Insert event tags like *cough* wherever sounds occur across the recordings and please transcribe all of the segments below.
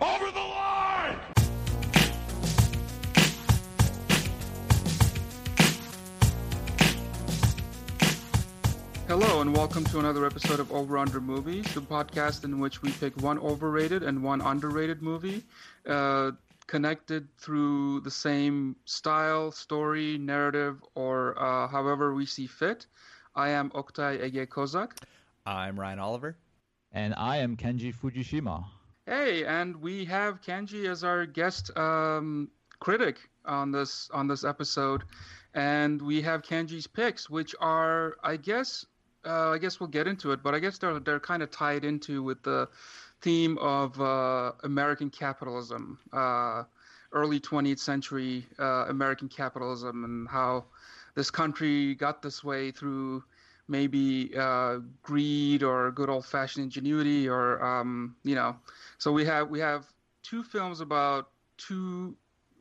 Over the line! Hello, and welcome to another episode of Over Under Movies, the podcast in which we pick one overrated and one underrated movie, uh, connected through the same style, story, narrative, or uh, however we see fit. I am Oktay Ege Kozak. I'm Ryan Oliver. And I am Kenji Fujishima. Hey, and we have Kenji as our guest um, critic on this on this episode, and we have Kenji's picks, which are, I guess, uh, I guess we'll get into it, but I guess they're they're kind of tied into with the theme of uh, American capitalism, uh, early 20th century uh, American capitalism, and how this country got this way through maybe uh, greed or good old fashioned ingenuity or um, you know. So we have we have two films about two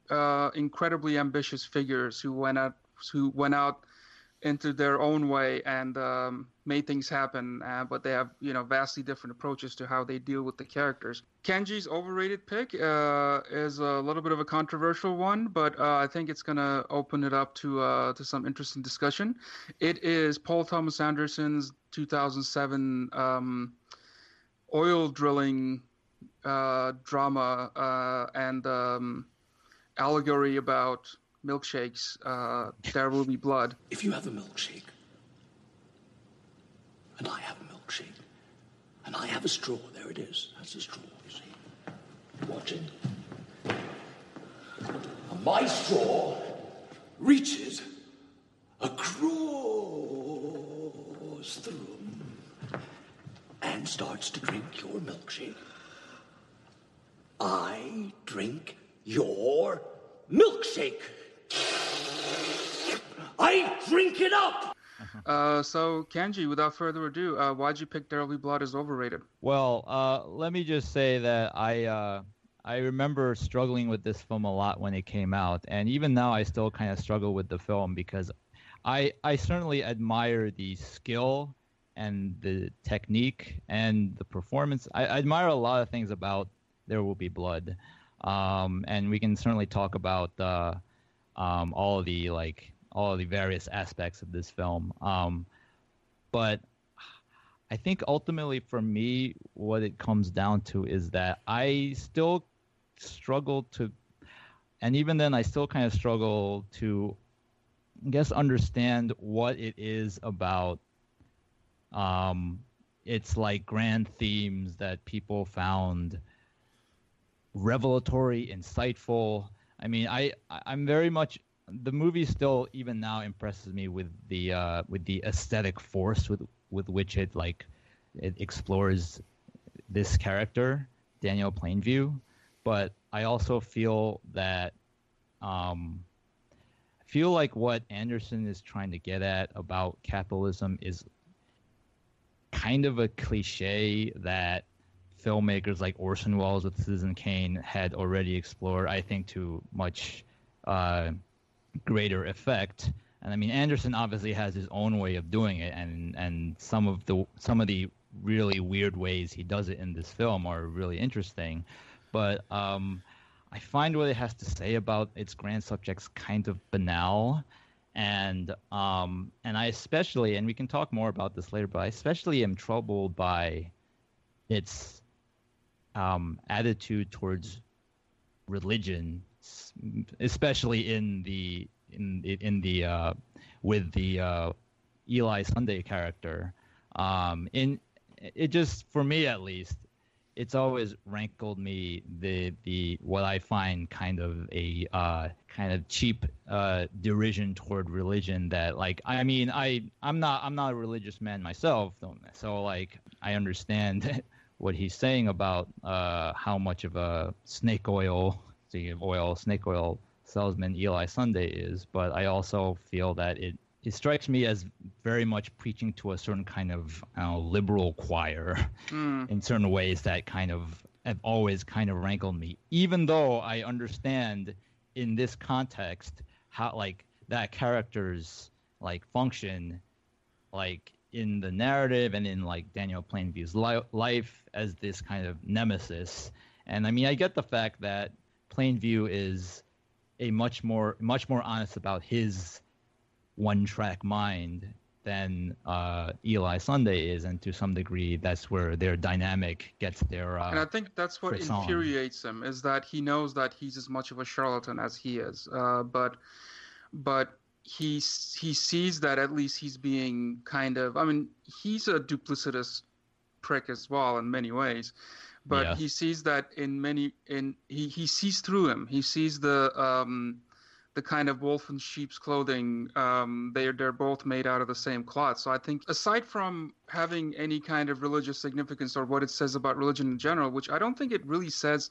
uh, incredibly ambitious figures who went out who went out into their own way and um, made things happen. Uh, but they have you know vastly different approaches to how they deal with the characters. Kenji's overrated pick uh, is a little bit of a controversial one, but uh, I think it's gonna open it up to uh, to some interesting discussion. It is Paul Thomas Anderson's 2007 um, oil drilling uh, drama uh, and um, allegory about milkshakes. Uh, there will be blood. If you have a milkshake, and I have a milkshake, and I have a straw, there it is. That's a straw, you see. Watch it. And my straw reaches across the room and starts to drink your milkshake. I drink your milkshake. I drink it up. Uh, so Kenji, without further ado, uh, why'd you pick There Will Be Blood as overrated? Well, uh, let me just say that I uh, I remember struggling with this film a lot when it came out, and even now I still kind of struggle with the film because I I certainly admire the skill and the technique and the performance. I, I admire a lot of things about There Will Be Blood, um, and we can certainly talk about uh, um, all of the like all the various aspects of this film. Um, but I think ultimately for me, what it comes down to is that I still struggle to, and even then, I still kind of struggle to, I guess, understand what it is about. Um, it's like grand themes that people found revelatory, insightful. I mean, I I'm very much the movie still even now impresses me with the uh, with the aesthetic force with with which it like it explores this character Daniel Plainview, but I also feel that um, I feel like what Anderson is trying to get at about capitalism is kind of a cliche that filmmakers like Orson Welles with Citizen Kane had already explored. I think to much. Uh, greater effect. And I mean, Anderson obviously has his own way of doing it, and and some of the some of the really weird ways he does it in this film are really interesting. But um, I find what it has to say about its grand subjects kind of banal, and um, and I especially, and we can talk more about this later, but I especially am troubled by its um, attitude towards religion especially in the in in the uh, with the uh, Eli Sunday character. Um, in it just for me at least, it's always rankled me the the what I find kind of a uh, kind of cheap uh, derision toward religion. That like I mean I I'm not I'm not a religious man myself, so like I understand *laughs* what he's saying about uh, how much of a snake oil, of oil, snake oil salesman Eli Sunday is, but I also feel that it it strikes me as very much preaching to a certain kind of know, liberal choir mm. in certain ways that kind of have always kind of rankled me, even though I understand in this context how like that character's like function like in the narrative and in like Daniel Plainview's li- life as this kind of nemesis. And I mean, I get the fact that Plainview is a much more much more honest about his one track mind than uh, Eli Sunday is, and to some degree, that's where their dynamic gets their. Uh, and I think that's what infuriates him is that he knows that he's as much of a charlatan as he is, uh, but but he he sees that at least he's being kind of. I mean, he's a duplicitous prick as well in many ways, but yeah. he sees that in many in he he sees through him. He sees the um the kind of wolf in sheep's clothing. Um, they're they're both made out of the same cloth. So I think aside from having any kind of religious significance or what it says about religion in general, which I don't think it really says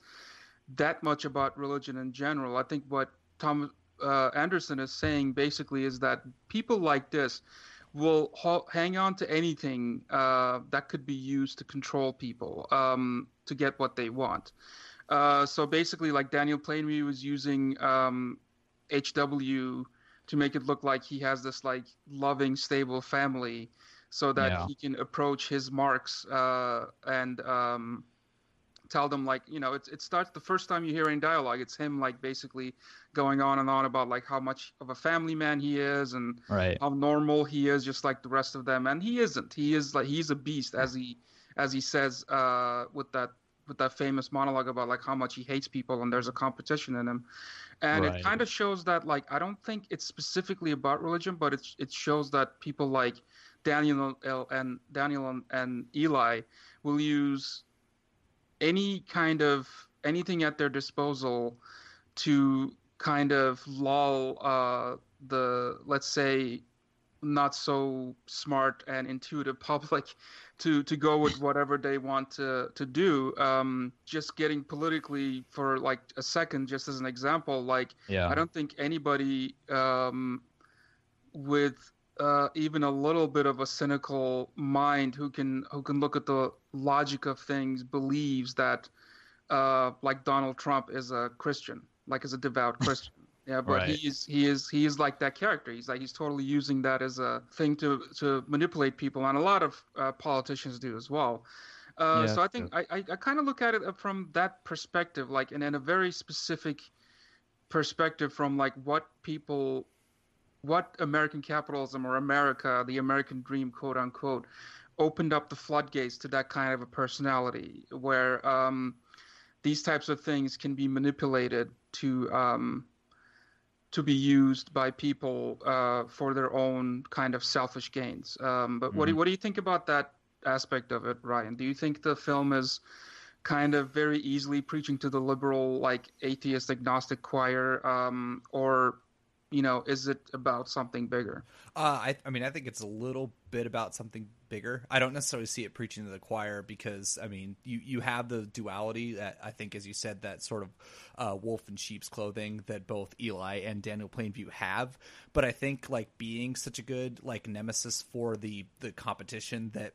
that much about religion in general. I think what Tom uh, Anderson is saying basically is that people like this will ha- hang on to anything uh, that could be used to control people um, to get what they want. Uh, so basically, like Daniel Plainview was using um, HW to make it look like he has this like loving, stable family, so that yeah. he can approach his marks uh, and um, tell them like you know it, it starts the first time you hear any dialogue it's him like basically going on and on about like how much of a family man he is and right. how normal he is just like the rest of them and he isn't he is like he's a beast as he as he says uh, with that with that famous monologue about like how much he hates people and there's a competition in him and right. it kind of shows that like i don't think it's specifically about religion but it, it shows that people like daniel and daniel and, and eli will use any kind of anything at their disposal to kind of lull uh, the let's say not so smart and intuitive *laughs* public to to go with whatever they want to to do um, just getting politically for like a second just as an example like yeah. i don't think anybody um, with uh, even a little bit of a cynical mind who can who can look at the logic of things believes that uh, like Donald Trump is a Christian, like is a devout *laughs* Christian. Yeah, but right. he is he is he is like that character. He's like he's totally using that as a thing to to manipulate people, and a lot of uh, politicians do as well. Uh, yeah, so I think I, I, I kind of look at it from that perspective, like and in a very specific perspective from like what people what American capitalism or America, the American dream, quote unquote, opened up the floodgates to that kind of a personality where um, these types of things can be manipulated to um, to be used by people uh, for their own kind of selfish gains. Um, but mm-hmm. what do you, what do you think about that aspect of it, Ryan? Do you think the film is kind of very easily preaching to the liberal, like atheist agnostic choir, um, or you know, is it about something bigger? Uh, I, I mean, I think it's a little bit about something bigger. I don't necessarily see it preaching to the choir because, I mean, you, you have the duality that I think, as you said, that sort of uh, wolf in sheep's clothing that both Eli and Daniel Plainview have. But I think, like, being such a good, like, nemesis for the, the competition that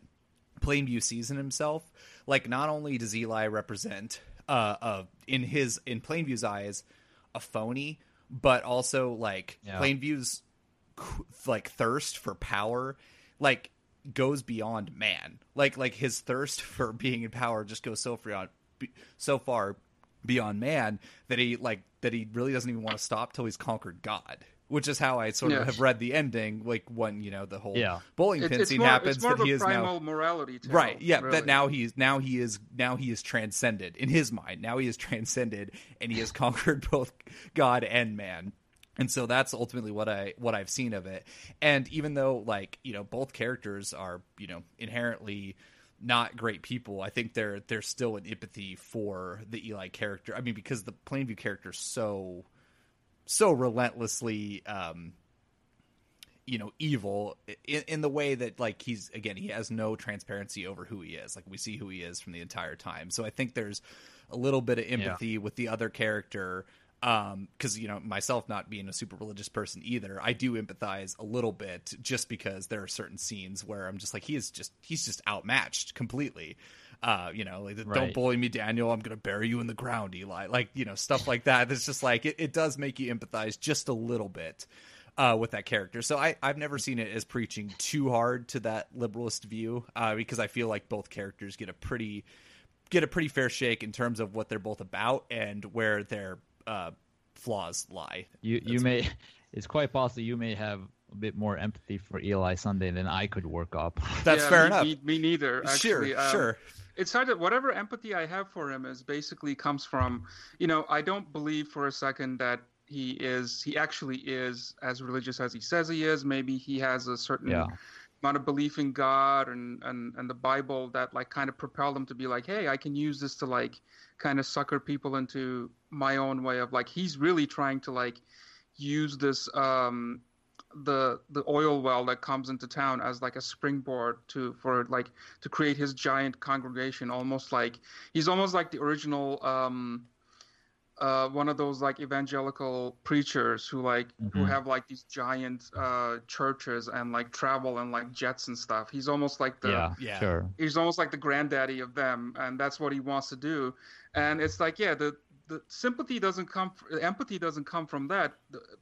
Plainview sees in himself, like, not only does Eli represent, uh, uh in his, in Plainview's eyes, a phony, but also like yeah. Plainview's like thirst for power like goes beyond man. Like like his thirst *laughs* for being in power just goes so far so far beyond man that he like that he really doesn't even want to stop till he's conquered God which is how I sort of have read the ending, like when you know the whole yeah. bowling pin it's, scene more, happens. that he is now morality, tale, right? Yeah, really. that now he's now he is now he is transcended in his mind. Now he is transcended, and he has *laughs* conquered both God and man. And so that's ultimately what I what I've seen of it. And even though like you know both characters are you know inherently not great people. I think there there's still an empathy for the Eli character. I mean, because the Plainview character is so so relentlessly um, you know evil in, in the way that like he's again he has no transparency over who he is. Like we see who he is from the entire time. So i think there's a little bit of empathy yeah. with the other character um because you know myself not being a super religious person either i do empathize a little bit just because there are certain scenes where i'm just like he is just he's just outmatched completely uh you know like right. don't bully me daniel i'm gonna bury you in the ground eli like you know stuff like that it's just like it, it does make you empathize just a little bit uh, with that character. So I, I've never seen it as preaching too hard to that liberalist view uh, because I feel like both characters get a pretty get a pretty fair shake in terms of what they're both about and where their uh, flaws lie. You you may *laughs* it's quite possible you may have a bit more empathy for Eli Sunday than I could work up. That's yeah, fair me, enough. Me, me neither. Actually. Sure, um, sure. It's hard that whatever empathy I have for him is basically comes from, you know, I don't believe for a second that he is he actually is as religious as he says he is. Maybe he has a certain yeah amount of belief in God and, and, and the Bible that like kind of propelled him to be like, hey, I can use this to like kind of sucker people into my own way of like he's really trying to like use this um the the oil well that comes into town as like a springboard to for like to create his giant congregation almost like he's almost like the original um uh, one of those like evangelical preachers who like mm-hmm. who have like these giant uh, churches and like travel and like jets and stuff. He's almost like the yeah, yeah. sure. He's almost like the granddaddy of them, and that's what he wants to do. And it's like yeah, the the sympathy doesn't come empathy doesn't come from that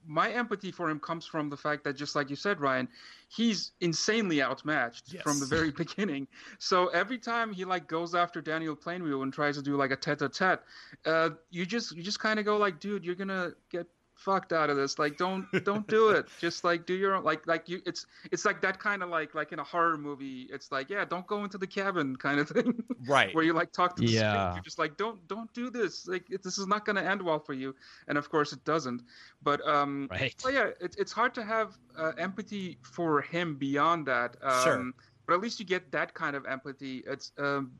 my empathy for him comes from the fact that just like you said ryan he's insanely outmatched yes. from the very *laughs* beginning so every time he like goes after daniel plainview and tries to do like a tete-a-tete uh, you just you just kind of go like dude you're gonna get fucked out of this. Like don't don't do it. *laughs* Just like do your own like like you it's it's like that kind of like like in a horror movie it's like yeah don't go into the cabin kind of thing. Right. *laughs* Where you like talk to the yeah. you're just like don't don't do this. Like it, this is not going to end well for you. And of course it doesn't. But um right. but yeah it, it's hard to have uh, empathy for him beyond that um sure. but at least you get that kind of empathy. It's um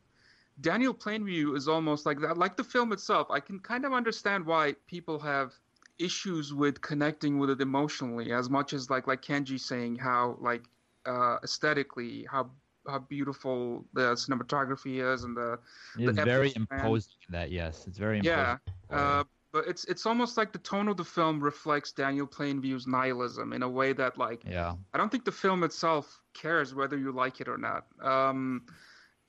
Daniel Plainview is almost like that, like the film itself. I can kind of understand why people have issues with connecting with it emotionally as much as like like Kenji saying how like uh, aesthetically how how beautiful the cinematography is and the it's the very imposing that yes. It's very yeah uh, but it's it's almost like the tone of the film reflects Daniel Plainview's nihilism in a way that like yeah. I don't think the film itself cares whether you like it or not. Um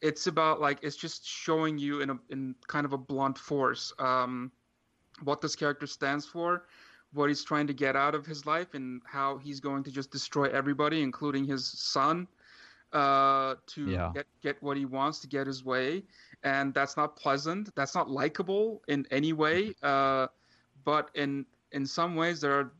it's about like it's just showing you in a in kind of a blunt force. Um what this character stands for, what he's trying to get out of his life, and how he's going to just destroy everybody, including his son, uh, to yeah. get get what he wants, to get his way. And that's not pleasant. That's not likable in any way. *laughs* Uh, but in in some ways, there are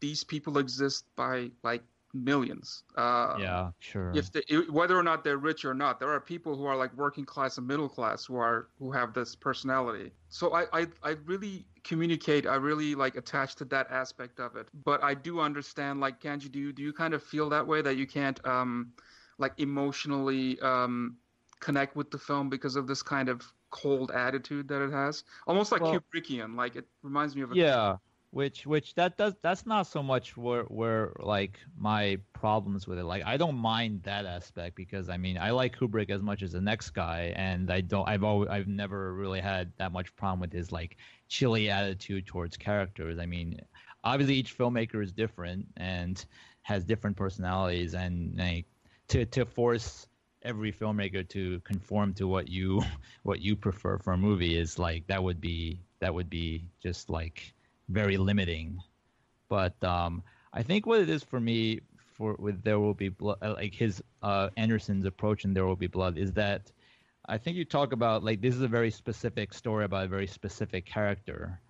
these people exist by like millions. Uh, yeah, sure. If they, whether or not they're rich or not, there are people who are like working class and middle class who are who have this personality. So I I, I really communicate. I really like attach to that aspect of it. But I do understand. Like, Kenji, do you do you kind of feel that way that you can't um like emotionally um connect with the film because of this kind of cold attitude that it has, almost like well, Kubrickian. Like it reminds me of a yeah which which that does that's not so much where where like my problems with it. Like i don't mind that aspect because i mean i like kubrick as much as the next guy and i don't i've always i've never really had that much problem with his like chilly attitude towards characters. I mean obviously each filmmaker is different and has different personalities and like to to force every filmmaker to conform to what you *laughs* what you prefer for a movie is like that would be that would be just like very limiting. But um, I think what it is for me for with There Will Be Blood, uh, like his uh, Anderson's approach in There Will Be Blood, is that I think you talk about like this is a very specific story about a very specific character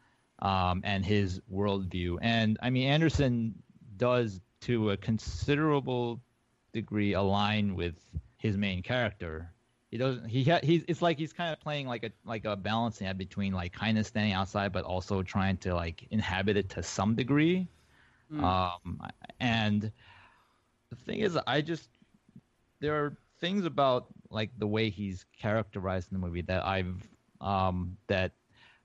um, and his worldview. And I mean, Anderson does to a considerable degree align with his main character he doesn't he ha, he's it's like he's kind of playing like a like a balancing act between like kind of standing outside but also trying to like inhabit it to some degree mm. um and the thing is i just there are things about like the way he's characterized in the movie that i've um that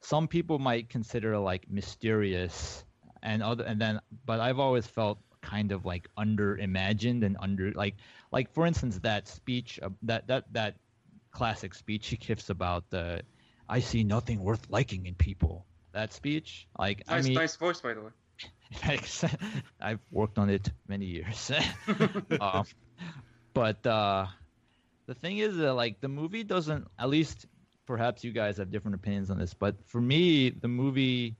some people might consider like mysterious and other and then but i've always felt kind of like under imagined and under like like for instance that speech uh, that that that classic speech he gives about the I see nothing worth liking in people. That speech, like Nice, I mean, nice voice, by the way. *laughs* I've worked on it many years. *laughs* *laughs* um, but uh, the thing is that like the movie doesn't. At least, perhaps you guys have different opinions on this, but for me, the movie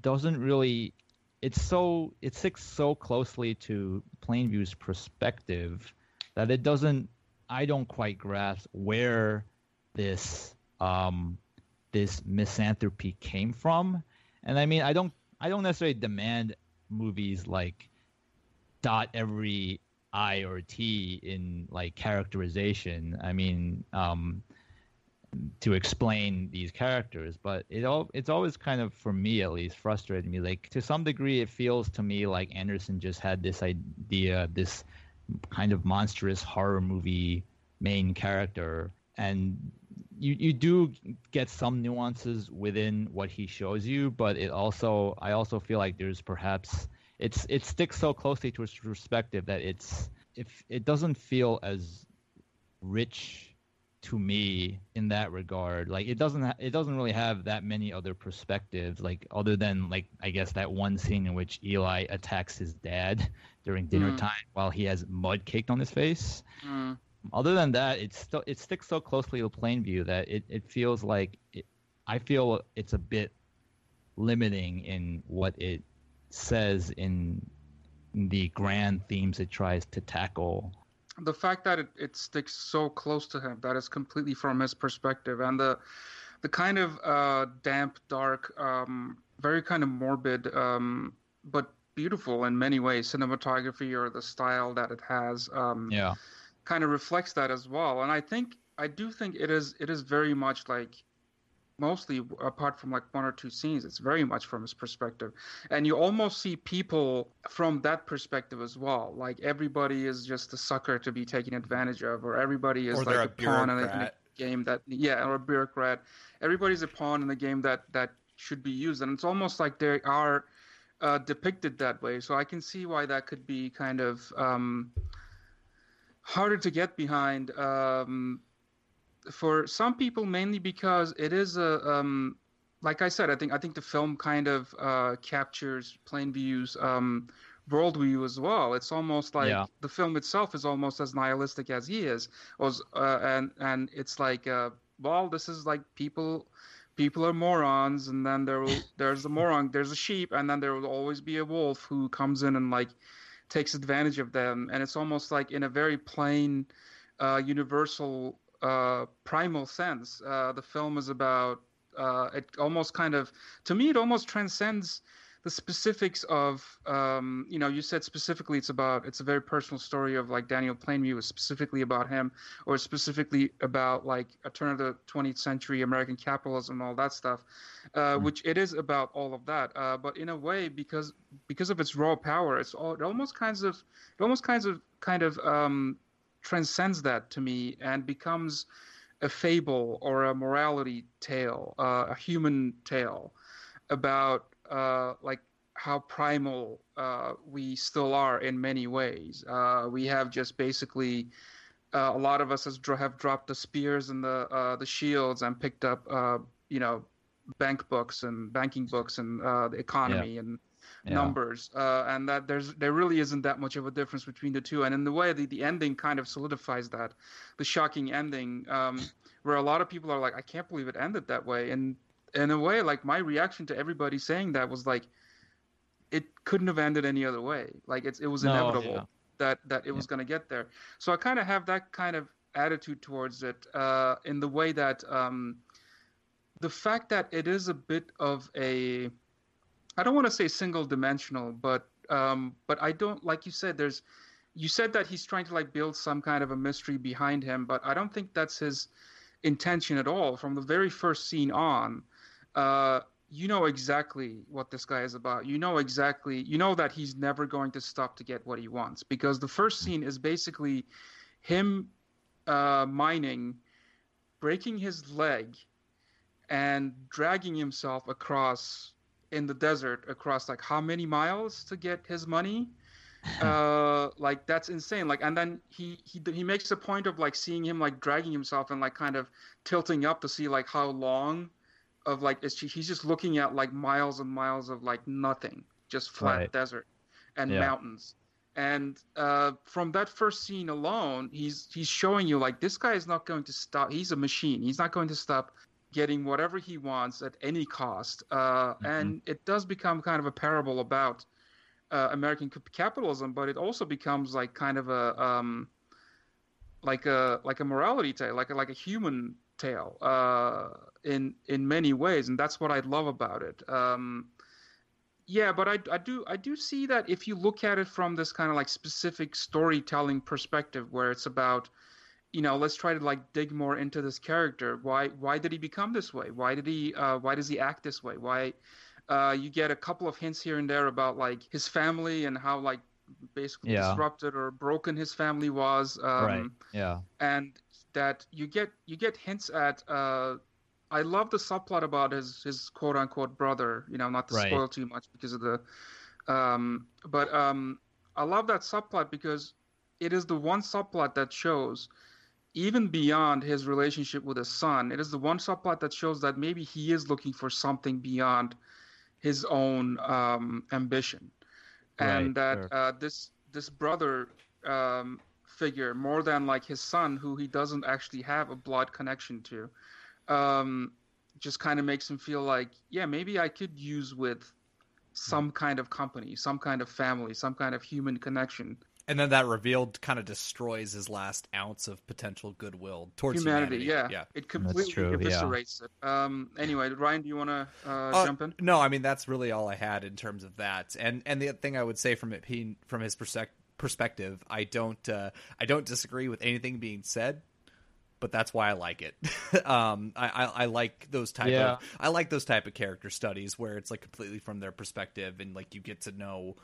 doesn't really. It's so it sticks so closely to Plainview's perspective that it doesn't. I don't quite grasp where this um, this misanthropy came from. And I mean, I don't I don't necessarily demand movies like dot every I or T in like characterization. I mean, um, to explain these characters, but it all it's always kind of for me at least frustrated me. Like to some degree, it feels to me like Anderson just had this idea, this kind of monstrous horror movie main character, and you you do get some nuances within what he shows you, but it also I also feel like there's perhaps it's it sticks so closely to his perspective that it's if it doesn't feel as rich to me in that regard. Like it doesn't ha- it doesn't really have that many other perspectives like other than like i guess that one scene in which eli attacks his dad *laughs* during dinner Mm. time while he has mud caked on his face Mm. other than that, it's still it sticks so closely to plainview that it, it feels like it, I feel it's a bit limiting in what it says in the grand themes it tries to tackle. the fact that it, it sticks so close to him that is completely from his perspective and the the kind of uh, damp dark um, very kind of morbid um, but beautiful in many ways. Cinematography or the style that it has um, Yeah, kind of reflects that as well. And i think i do think it is it is very much like mostly apart from like one or two scenes it's very much from his perspective. And you almost see people from that perspective as well. Like everybody is just a sucker to be taken advantage of or everybody is Or like a, a pawn in a, in a game that yeah or a bureaucrat. Everybody's a pawn in the game that that should be used. And it's almost like they are uh, depicted that way so i can see why that could be kind of um, harder to get behind um, for some people mainly because it is a um, like I said I think I think the film kind of uh, captures Plainview's um, worldview as well. It's almost like Yeah. the film itself is almost as nihilistic as he is, was uh, and and it's like uh, well this is like people people are morons and then there will there's a moron there's a sheep and then there will always be a wolf who comes in and like takes advantage of them. And it's almost like in a very plain uh, universal uh, primal sense. Uh, the film is about uh, it almost kind of to me it almost transcends the specifics of um, you know you said specifically it's about it's a very personal story of like daniel plainview is specifically about him or specifically about like a turn of the 20th century american capitalism and all that stuff uh, which it is about all of that uh, but in a way because because of its raw power it's all it almost kinds of it almost kinds of kind of um, transcends that to me and becomes a fable or a morality tale uh, a human tale about uh, like how primal uh, we still are in many ways. Uh, we have just basically uh, a lot of us has dro- have dropped the spears and the uh, the shields and picked up uh, you know bank books and banking books and uh, the economy and Yeah. numbers uh, and that there's there really isn't that much of a difference between the two and in the way the, the ending kind of solidifies that the shocking ending um, where a lot of people are like i can't believe it ended that way and in a way like my reaction to everybody saying that was like it couldn't have ended any other way like it's, it was No, inevitable yeah. that that it was going to get there so i kind of have that kind of attitude towards it uh, in the way that um, the fact that it is a bit of a I don't want to say single dimensional, but um, but I don't like you said. There's you said that he's trying to like build some kind of a mystery behind him, but I don't think that's his intention at all. From the very first scene on, uh, you know exactly what this guy is about. You know exactly. You know that he's never going to stop to get what he wants because the first scene is basically him uh, mining, breaking his leg, and dragging himself across in the desert across like how many miles to get his money *laughs* uh like that's insane like and then he he he makes a point of like seeing him like dragging himself and like kind of tilting up to see like how long of like it's, he's just looking at like miles and miles of like nothing just flat Right. desert and Yeah. mountains. And uh from that first scene alone he's he's showing you like this guy is not going to stop he's a machine. He's not going to stop getting whatever he wants at any cost. Uh and it does become kind of a parable about uh, American capitalism, but it also becomes like kind of a um, like a like a morality tale, like a, like a human tale. Uh, in in many ways, and that's what I love about it. Um, yeah, but I, I do I do see that if you look at it from this kind of like specific storytelling perspective, where it's about you know let's try to like dig more into this character. Why why did he become this way? Why did he uh, why does he act this way? Why uh, you get a couple of hints here and there about like his family and how like basically Yeah. disrupted or broken his family was um, right. Yeah. and that you get you get hints at uh I love the subplot about his his quote unquote brother, you know, not to Right. spoil too much because of the um but um I love that subplot because it is the one subplot that shows even beyond his relationship with his son, it is the one subplot that shows that maybe he is looking for something beyond his own um, ambition, and Right, that sure. uh, this this brother um, figure, more than like his son, who he doesn't actually have a blood connection to, um, just kind of makes him feel like, yeah, maybe I could use with some kind of company, some kind of family, some kind of human connection. And then that revealed kind of destroys his last ounce of potential goodwill towards humanity, humanity. yeah. It completely true, yeah. eviscerates it. Um, anyway, Ryan, do you want to uh, Uh, jump in? No, I mean that's really all I had in terms of that. And and the thing I would say from it being from his perspective, I don't uh, I don't disagree with anything being said, but that's why I like it. *laughs* um, I, I I like those type Yeah. of I like those type of character studies where it's like completely from their perspective and like you get to know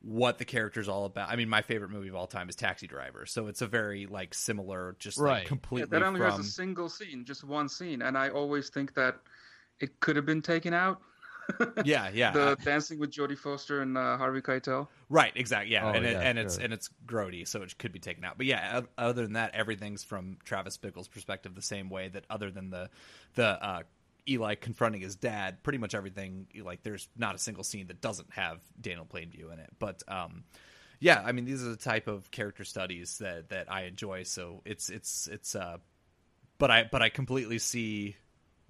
what the character's all about. I mean, my favorite movie of all time is Taxi Driver, so it's a very like similar, just Right. like Yeah, completely that only from. has a single scene, just one scene, and I always think that it could have been taken out. *laughs* yeah, yeah, the Dancing with Jodie Foster and uh, Harvey Keitel. Right, exactly. Yeah, Oh, and it, yeah, and it's and it's grody, so it could be taken out. But yeah, other than that, everything's from Travis Bickle's perspective the same way. That other than the the uh, Eli confronting his dad, pretty much everything like there's not a single scene that doesn't have Daniel Plainview in it. But um, yeah, I mean these are the type of character studies that that I enjoy. So it's it's it's uh, but I but I completely see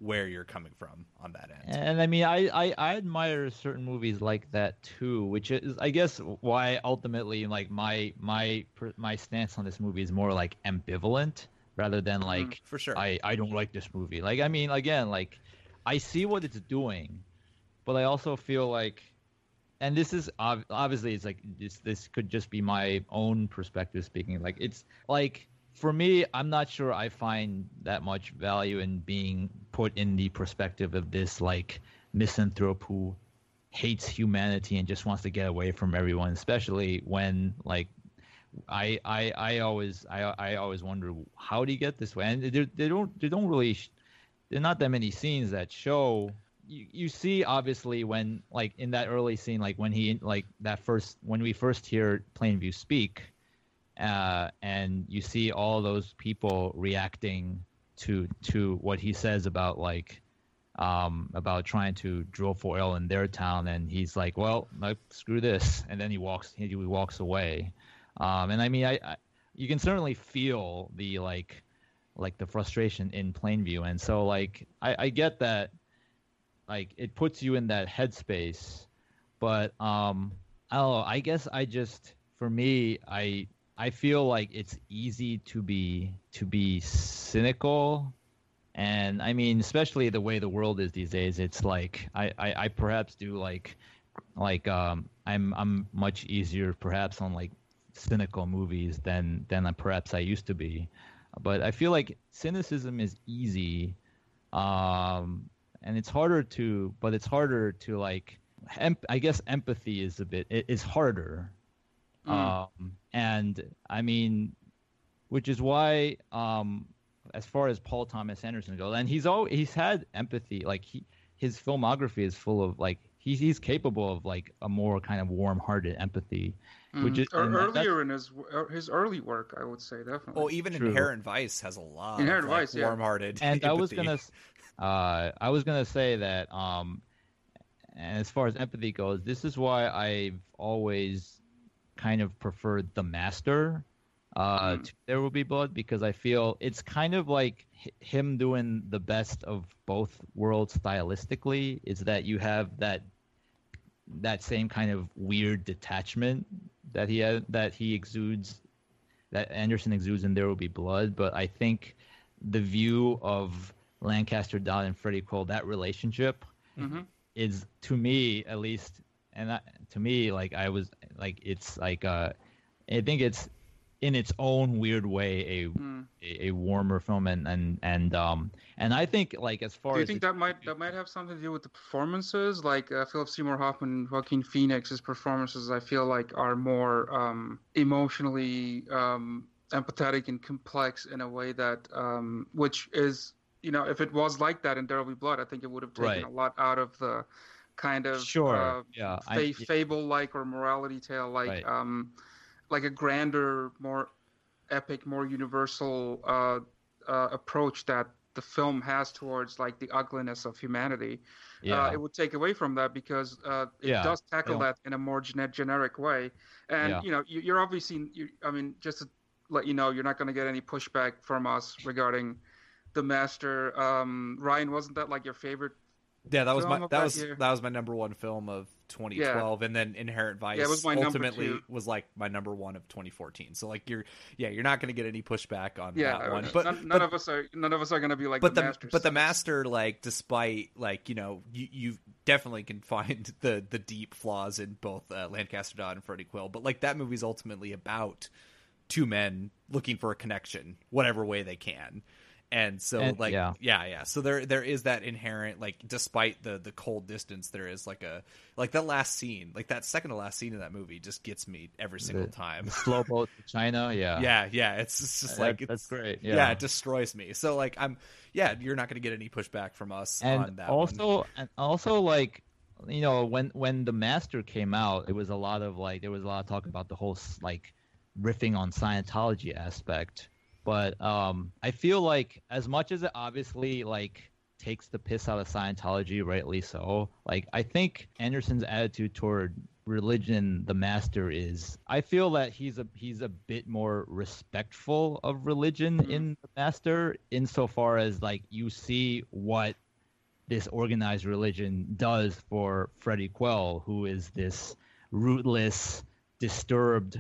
where you're coming from on that end. And I mean, I, I, I admire certain movies like that too, which is, I guess, why ultimately, like my my my stance on this movie is more like ambivalent rather than mm-hmm, like for sure. I I don't like this movie. Like I mean, again, like I see what it's doing, but I also feel like, and this is obviously it's like this this could just be my own perspective speaking. Like it's like for me, I'm not sure I find that much value in being put in the perspective of this like misanthrope who hates humanity and just wants to get away from everyone, especially when like I I I always I I always wonder how do you get this way? And they they don't they don't really are not that many scenes that show you, you see obviously when like in that early scene like when he like that first when we first hear Plainview speak uh, and you see all those people reacting to to what he says about like um, about trying to drill for oil in their town, and he's like, "Well, screw this," and then he walks he walks away. Um, and I mean, I, I you can certainly feel the like like the frustration in Plainview, and so like I, I get that like it puts you in that headspace, but um, I don't know. I guess I just for me, I I feel like it's easy to be to be cynical and I mean, especially the way the world is these days, it's like I, I, I perhaps do like like um I'm I'm much easier perhaps on like cynical movies than than perhaps I used to be. But I feel like cynicism is easy. Um and it's harder to but it's harder to like em- I guess empathy is a bit it is harder. Um and I mean which is why um as far as Paul Thomas Anderson goes, and he's always he's had empathy. Like he his filmography is full of like he's he's capable of like a more kind of warm-hearted empathy, which is Or that- earlier in his his early work, I would say definitely. Well, even True. Inherent Vice has a lot Inherent of like, Vice, yeah. warm-hearted. and I was gonna, s- uh, I was gonna say that, um, and as far as empathy goes, this is why I've always kind of preferred the Master uh, to There Will Be Blood because I feel it's kind of like h- him doing the best of both worlds stylistically. Is that you have that that same kind of weird detachment that he had, that he exudes that Anderson exudes in There Will Be Blood, but I think the view of Lancaster Dodd and Freddie Quell, that relationship Mhm. is to me at least, and I, to me like I was like it's like uh, I think it's in its own weird way a Hmm. a, a warmer film and and and um and I think like as far as Do you think that might that might have something to do with the performances? Like uh, Philip Seymour Hoffman, and Joaquin Phoenix's performances, I feel like are more um, emotionally um, empathetic and complex in a way that, um, which is, you know, if it was like that in There Will Be Blood, I think it would have taken Right. a lot out of the kind of Sure, uh, yeah, fa- yeah. fable-like or morality tale-like, Right. um, like a grander, more epic, more universal uh, uh, approach that the film has towards like the ugliness of humanity. yeah Uh, it would take away from that because uh, it Yeah, does tackle that in a more gene- generic way. And Yeah. you know, you, you're obviously, you, I mean, just to let you know, you're not going to get any pushback from us regarding the master. Um, Ryan, wasn't that like your favorite? Yeah, that was my that was that was my number one film of 2012, and then Inherent Vice it was ultimately was like my number one of 2014. So like you're yeah you're not going to get any pushback on Yeah, that one. uh, But none, none but, of us are. None of us are going to be like but the, the master. but the master like despite like you know you you definitely can *laughs* find the the deep flaws in both uh, Lancaster Dodd and Freddie Quell. But like that movie's ultimately about two men looking for a connection, whatever way they can. And so And- like yeah. yeah yeah so there there is that inherent like despite the the cold distance there is like a like that last scene like that second to last scene in that movie just gets me every single The- time *laughs* slow boat to China yeah yeah yeah it's, it's just That- like that's it's, great, yeah. yeah. it destroys me so like i'm yeah you're not going to get any pushback from us on and that one. also and also like you know when when the master came out it was a lot of like there was a lot of talk about the whole like riffing on scientology aspect but um i feel like as much as it obviously like takes the piss out of scientology rightly so like i think anderson's attitude toward religion the master is i feel that he's a he's a bit more respectful of religion in the master insofar as like you see what this organized religion does for Freddie Quell, who is this rootless, disturbed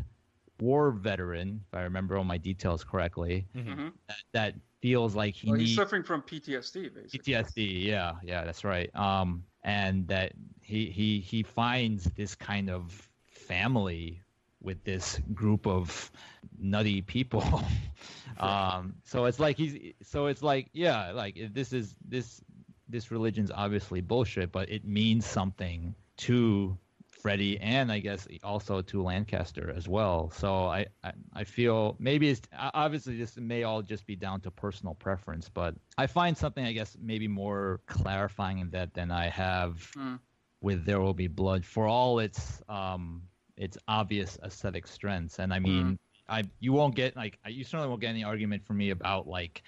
war veteran, if I remember all my details correctly, Mhm. that, that feels like he Well, he's needs suffering from PTSD, basically. PTSD. Yeah, yeah, that's right. Um, and that he he he finds this kind of family with this group of nutty people. *laughs* um, so it's like he's so it's like yeah, like this is this this religion's obviously bullshit, but it means something to Freddie and I guess also to Lancaster as well. So I, I, I feel maybe it's obviously this may all just be down to personal preference, but I find something I guess maybe more clarifying in that than I have Mm. with There Will Be Blood for all its um its obvious aesthetic strengths. And I mean I you won't get like you certainly won't get any argument from me about like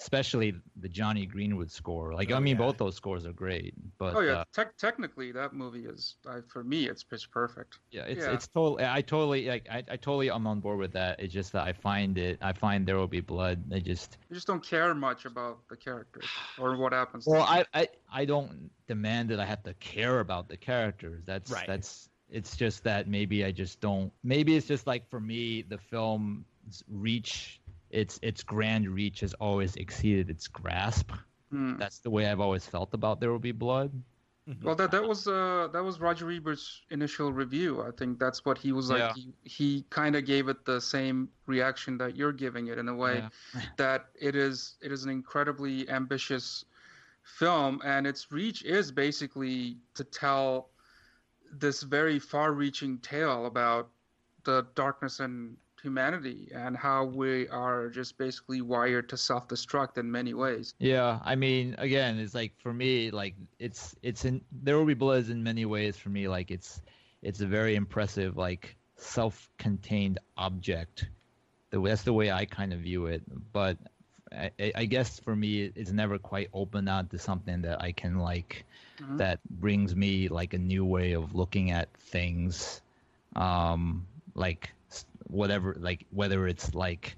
especially the Jonny Greenwood score. Like I Oh, mean yeah. both those scores are great, but Oh yeah, uh, tec- technically that movie is, I, for me, it's pitch perfect. Yeah, it's Yeah. it's totally. I totally like. I, I totally am on board with that. It's just that I find it. I find there will be blood. I just. You just don't care much about the characters or what happens. to Well. I, I I don't demand that I have to care about the characters. That's Right. that's. It's just that maybe I just don't. Maybe it's just like for me, the film reach, its its grand reach has always exceeded its grasp. Hmm. That's the way I've always felt about There Will Be Blood. Well, that that was uh that was Roger Ebert's initial review. I think that's what he was like. Yeah. He, he kind of gave it the same reaction that you're giving it in a way Yeah. *laughs* that it is it is an incredibly ambitious film, and its reach is basically to tell this very far-reaching tale about the darkness in humanity and how we are just basically wired to self-destruct in many ways. Yeah, I mean, again, it's like for me, like it's it's in there will be blood is in many ways for me. Like it's it's a very impressive, like self-contained object. That's the way I kind of view it. But I, I guess for me, it's never quite opened out to something that I can like Mhm. that brings me like a new way of looking at things um like whatever like whether it's like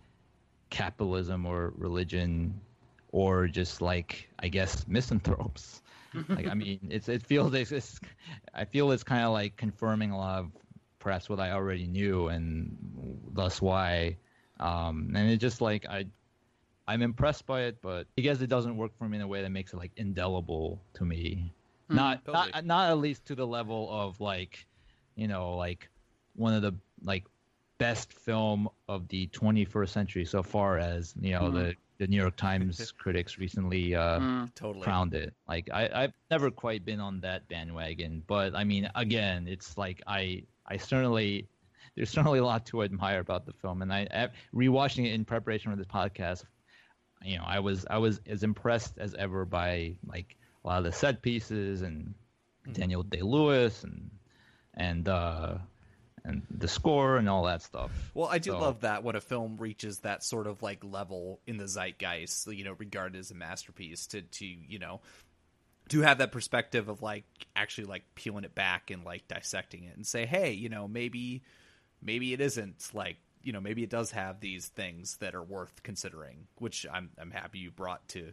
capitalism or religion or just like i guess misanthropes like i mean *laughs* it's it feels it's, it's i feel it's kind of like confirming a lot of perhaps what i already knew and thus why um and it just like i i'm impressed by it but i guess it doesn't work for me in a way that makes it like indelible to me not Totally. not not at least to the level of like you know like one of the like best film of the 21st century so far as you know the the New York Times *laughs* critics recently uh Mm. Totally. crowned it. Like I, I've never quite been on that bandwagon, but I mean, again, it's like I, I certainly, there's certainly a lot to admire about the film, and I, I rewatching it in preparation for this podcast, you know, I was, I was as impressed as ever by like a lot of the set pieces and Daniel Day Lewis and and uh and the score and all that stuff. Well, I do So- love that when a film reaches that sort of like level in the zeitgeist, you know, regarded as a masterpiece to to, you know, to have that perspective of like actually like peeling it back and like dissecting it and say, "Hey, you know, maybe maybe it isn't like, you know, maybe it does have these things that are worth considering," which I'm I'm happy you brought to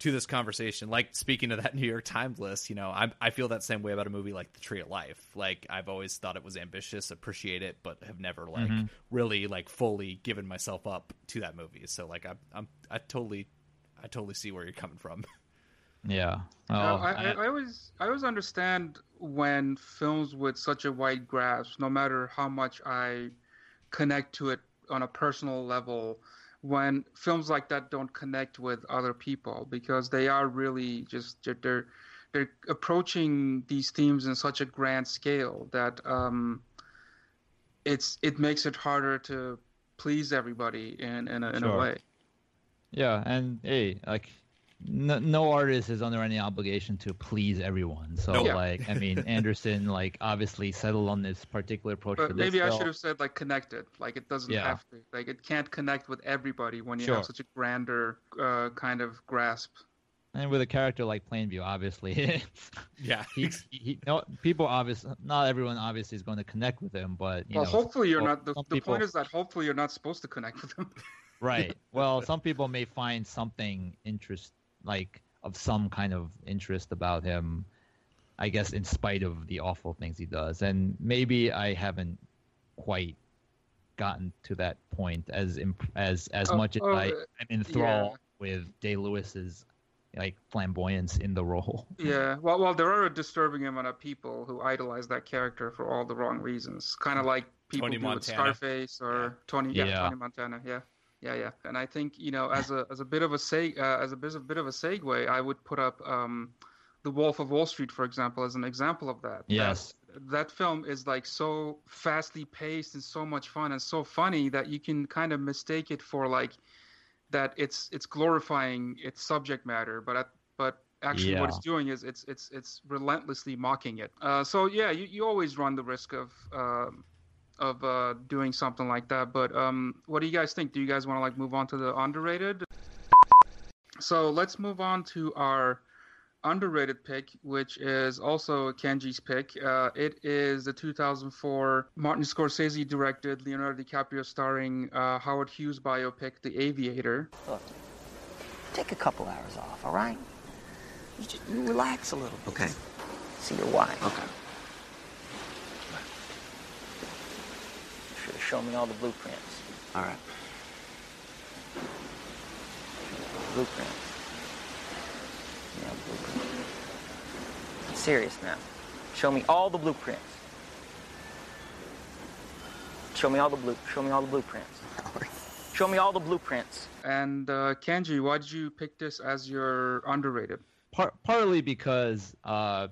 to this conversation. Like speaking to that *laughs* New York Times list, you know, I I feel that same way about a movie like The Tree of Life. Like I've always thought it was ambitious, appreciate it, but have never like mm-hmm. really like fully given myself up to that movie. So like I'm I'm I totally I totally see where you're coming from. *laughs* Yeah. No, Well, I, I, I always I always understand when films with such a wide grasp, no matter how much I connect to it on a personal level, when films like that don't connect with other people because they are really just they're they're approaching these themes in such a grand scale that um, it's it makes it harder to please everybody in in a, in a way. Yeah, and hey, like no, no artist is under any obligation to please everyone. So No. Yeah. like, I mean, *laughs* Anderson like obviously settled on this particular approach for But this maybe I film. should have said like connected. Like it doesn't Yeah. have to. Like it can't connect with everybody when you Sure. have such a grander uh, kind of grasp. And with a character like Plainview, obviously, *laughs* Yeah. he, he, no, people obviously, not everyone obviously is going to connect with him, but you well, know, hopefully you're well, not. The, the people- point is that hopefully you're not supposed to connect with them. right. Well, *laughs* some people may find something interest, like of some kind of interest about him. I guess in spite of the awful things he does, and maybe I haven't quite gotten to that point as imp- as as Oh, much as oh, I uh, am enthralled with Day Lewis's like flamboyance in the role. *laughs* yeah. Well, well, there are a disturbing amount of people who idolize that character for all the wrong reasons. Kind of like people Tony do with Montana. Scarface or Tony. Yeah, Yeah. Tony Montana. Yeah. Yeah, yeah, and I think you know, as a as a bit of a seg, uh, as a bit of, bit of a segue, I would put up um, the Wolf of Wall Street, for example, as an example of that. That- Yes. that film is like so fastly paced and so much fun and so funny that you can kind of mistake it for like that it's it's glorifying its subject matter but at, but actually what it's doing is it's it's it's relentlessly mocking it uh, so yeah you, you always run the risk of um of uh, doing something like that but um what do you guys think do you guys want to like move on to the underrated so let's move on to our underrated pick, which is also Kenji's pick. Uh, it is the 2004 Martin Scorsese directed, Leonardo DiCaprio starring uh, Howard Hughes biopic, The Aviator. Look, take a couple hours off, all right? You just you relax a little bit. Okay. See your wife. Okay. Should have shown me all the blueprints. All right. Blueprints. Yeah, blueprints. I'm serious now. Show me all the blueprints. Show me all the blue. Show me all the blueprints. *laughs* Show me all the blueprints. And uh, Kenji, why did you pick this as your underrated? Par- partly because uh,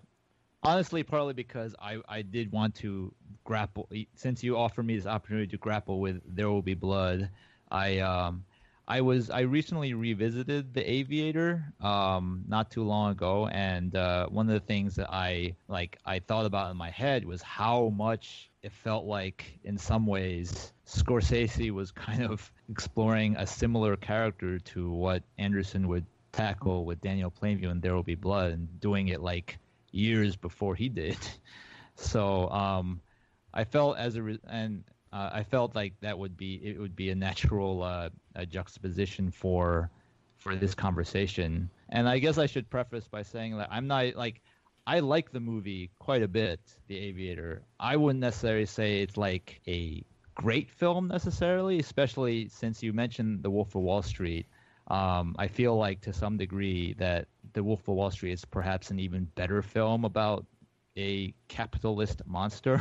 honestly, partly because I I did want to grapple since you offered me this opportunity to grapple with There Will Be Blood. I um I was I recently revisited The Aviator um, not too long ago, and uh, one of the things that I like I thought about in my head was how much it felt like in some ways Scorsese was kind of exploring a similar character to what Anderson would tackle with Daniel Plainview and There Will Be Blood, and doing it like years before he did. *laughs* So um, I felt as a re- and uh, I felt like that would be it would be a natural uh, a juxtaposition for for this conversation. And I guess I should preface by saying that I'm not like I like the movie quite a bit, The Aviator. I wouldn't necessarily say it's like a great film necessarily, especially since you mentioned The Wolf of Wall Street. Um, I feel like to some degree that The Wolf of Wall Street is perhaps an even better film about a capitalist monster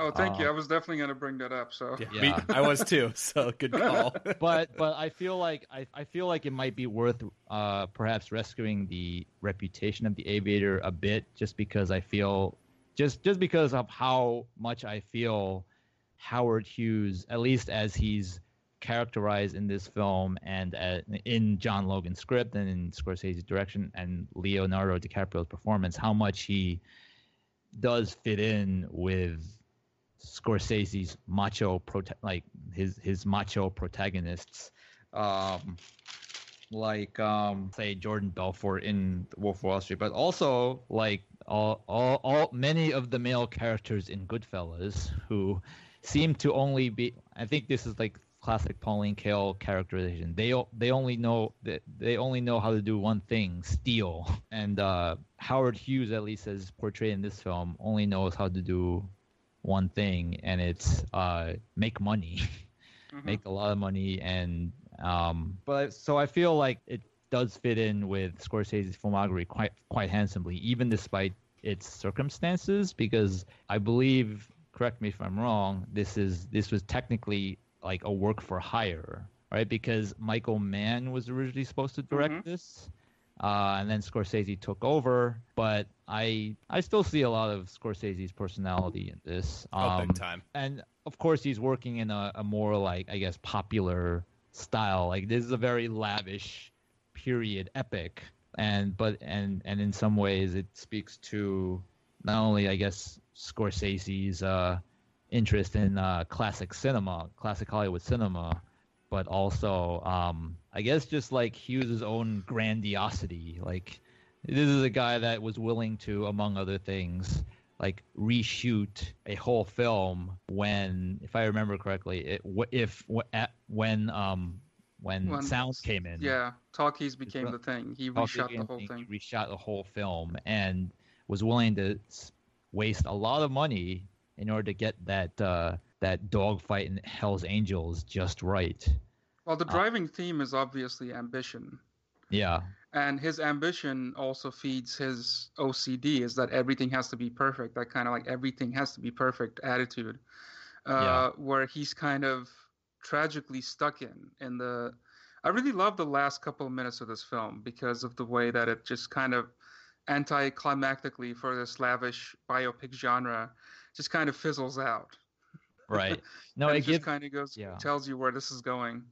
Oh, thank uh, you. I was definitely going to bring that up. So yeah, yeah. I was too. So good call. *laughs* but but I feel like I, I feel like it might be worth uh, perhaps rescuing the reputation of the Aviator a bit, just because I feel just just because of how much I feel Howard Hughes, at least as he's characterized in this film and uh, in John Logan's script and in Scorsese's direction and Leonardo DiCaprio's performance, how much he does fit in with Scorsese's macho prote- like his his macho protagonists, um, like um, say Jordan Belfort in Wolf of Wall Street, but also like all, all all many of the male characters in Goodfellas who seem to only be. I think this is like classic Pauline Kael characterization. They they only know they only know how to do one thing, steal. *laughs* And uh, Howard Hughes, at least as portrayed in this film, only knows how to do one thing, and it's uh, make money, *laughs* mm-hmm. make a lot of money, and um, but so I feel like it does fit in with Scorsese's filmography quite quite handsomely, even despite its circumstances, because I believe, correct me if I'm wrong, this is this was technically like a work for hire, right? Because Michael Mann was originally supposed to direct mm-hmm. this uh, and then Scorsese took over. But I I still see a lot of Scorsese's personality in this. Um, oh, big um, time. And of course, he's working in a, a more like I guess popular style. Like this is a very lavish period epic, and but and and in some ways it speaks to not only I guess Scorsese's uh, interest in uh, classic cinema, classic Hollywood cinema, but also um, I guess just like Hughes' own grandiosity. Like this is a guy that was willing to, among other things, like reshoot a whole film when, if I remember correctly, it if when um when, when sound came in. Yeah, talkies became the thing. He reshot the whole thing. Reshot the whole film and was willing to waste a lot of money in order to get that uh, that dogfight in Hell's Angels just right. Well, the uh, driving uh, theme is obviously ambition. Yeah. And his ambition also feeds his OCD, is that everything has to be perfect. That kind of like everything has to be perfect attitude, uh, yeah. where he's kind of tragically stuck in. In the, I really love the last couple of minutes of this film because of the way that it just kind of anticlimactically for this lavish biopic genre just kind of fizzles out. Right. *laughs* No, it, it just kind of goes yeah. tells you where this is going.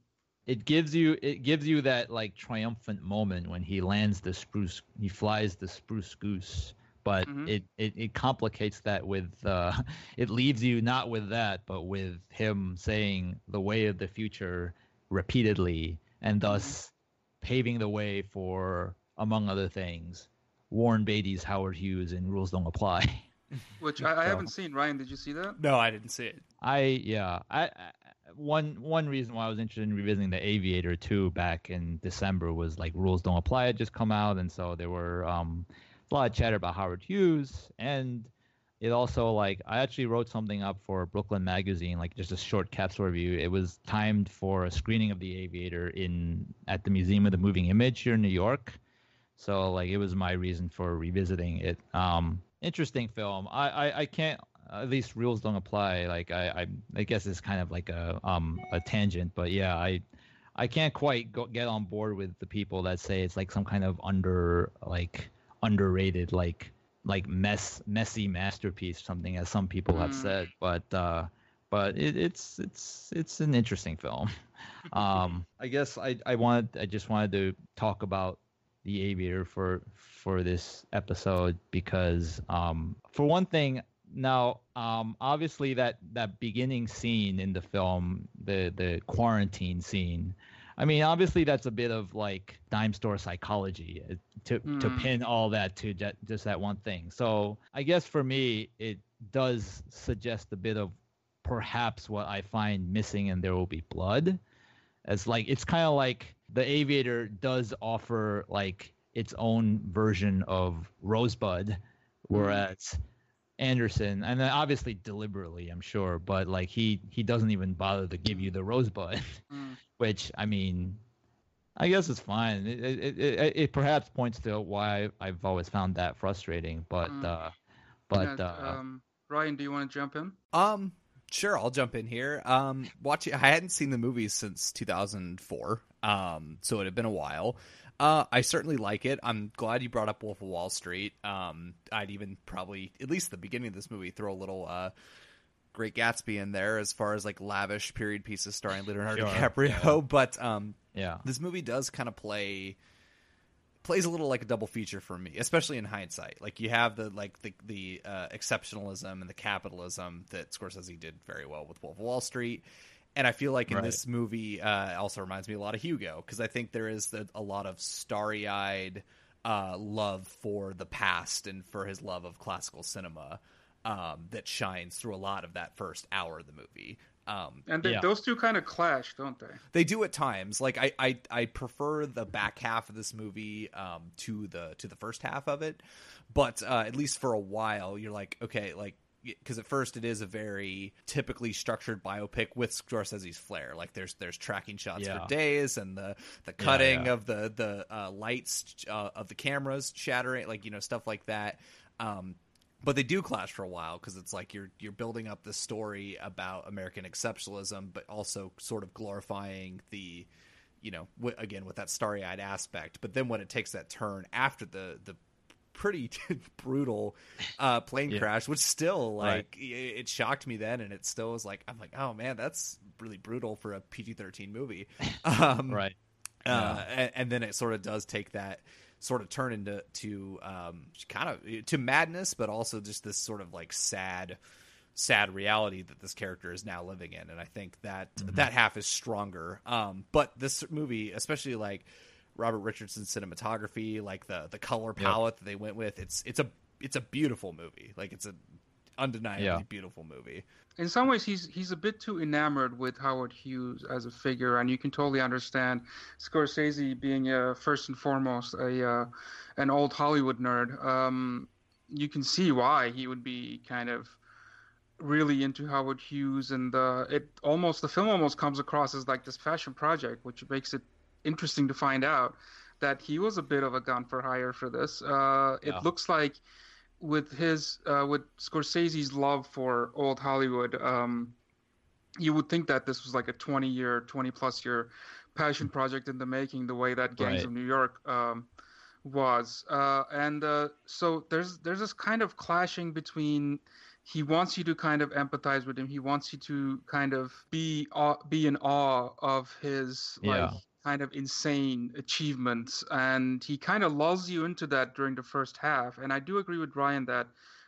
It gives you it gives you that like triumphant moment when he lands the spruce he flies the spruce goose but mm-hmm. it, it, it complicates that with uh, *laughs* it leaves you not with that but with him saying the way of the future repeatedly and mm-hmm. thus paving the way for among other things warren beatty's howard hughes and rules don't apply *laughs* *laughs* Which *laughs* I, I haven't seen. Ryan, did you see that? No, I didn't see it. I yeah. I, I one one reason why I was interested in revisiting the Aviator too back in December was like rules don't apply had just come out, and so there were um, a lot of chatter about Howard Hughes, and it also like I actually wrote something up for Brooklyn Magazine, like just a short capsule review. It was timed for a screening of the Aviator in at the Museum of the Moving Image here in New York. So like it was my reason for revisiting it. Um, interesting film. I, I, I can't. At least rules don't apply. Like I, I, I guess it's kind of like a um a tangent, but yeah, I, I can't quite go, get on board with the people that say it's like some kind of under like underrated like like mess messy masterpiece something as some people have Mm. said but uh but it, it's it's it's an interesting film *laughs* um i guess i i wanted i just wanted to talk about the aviator for for this episode because um for one thing now um obviously that that beginning scene in the film the the quarantine scene I mean, obviously that's a bit of like dime store psychology uh, to to Mm. pin all that to ju- just that one thing. So I guess for me, it does suggest a bit of perhaps what I find missing in There Will Be Blood, as like it's kind of like the Aviator does offer like its own version of Rosebud, whereas Anderson, and obviously deliberately, I'm sure, but like he he doesn't even bother to give you the Rosebud *laughs* Mm. which I mean, I guess it's fine. It it, it, it perhaps points to why I've always found that frustrating. But Mm. uh, but Yeah, uh, um, Ryan, do you want to jump in? Um, sure, I'll jump in here. Um, watching, I hadn't seen the movie since 2004. Um, so it had been a while. Uh, I certainly like it. I'm glad you brought up Wolf of Wall Street. Um, I'd even probably, at least the beginning of this movie, throw a little uh, Great Gatsby in there as far as like lavish period pieces starring Leonardo Sure, DiCaprio. But um, yeah, this movie does kind of play plays a little like a double feature for me, especially in hindsight. Like you have the like the the uh, exceptionalism and the capitalism that Scorsese did very well with Wolf of Wall Street. And I feel like in Right. this movie uh, also reminds me a lot of Hugo because I think there is the, a lot of starry eyed uh, love for the past and for his love of classical cinema um, that shines through a lot of that first hour of the movie. Um, And they, Yeah. those two kind of clash, don't they? they do at times. Like I, I, I prefer the back half of this movie um, to the to the first half of it, but uh, at least for a while, you're like, okay, like because at first it is a very typically structured biopic with Scorsese's flair. Like there's there's tracking shots Yeah. for days and the the cutting yeah. of the the uh, lights uh, of the cameras shattering, like you know stuff like that. Um, but they do clash for a while because it's like you're you're building up this story about American exceptionalism, but also sort of glorifying the, you know, w- again with that starry eyed aspect. But then when it takes that turn after the the pretty *laughs* brutal uh, plane Yeah. crash, which still like i it shocked me then, and it still was like I'm like, oh man, that's really brutal for a PG thirteen movie. *laughs* Um, right. uh, and, and then it sort of does take that sort of turn into to um, kind of to madness, but also just this sort of like sad, sad reality that this character is now living in. And I think that that half is stronger. Um, but this movie, especially like Robert Richardson's cinematography, like the the color palette that they went with, it's it's a it's a beautiful movie. Like it's a undeniably Yeah. beautiful movie. In some ways he's he's a bit too enamored with Howard Hughes as a figure, and you can totally understand Scorsese being uh, first and foremost a uh, an old Hollywood nerd. Um, you can see why he would be kind of really into Howard Hughes, and uh, it almost the film almost comes across as like this fashion project, which makes it interesting to find out that he was a bit of a gun for hire for this. Uh, it Yeah. looks like with his uh, with Scorsese's love for old Hollywood, um, you would think that this was like a 20 year, 20 plus year passion project in the making, the way that Gangs Right. of New York um, was. Uh, and uh, so there's there's this kind of clashing between. He wants you to kind of empathize with him. He wants you to kind of be aw- be in awe of his like Yeah. Kind of insane achievements, and he kind of lulls you into that during the first half. And I do agree with Ryan that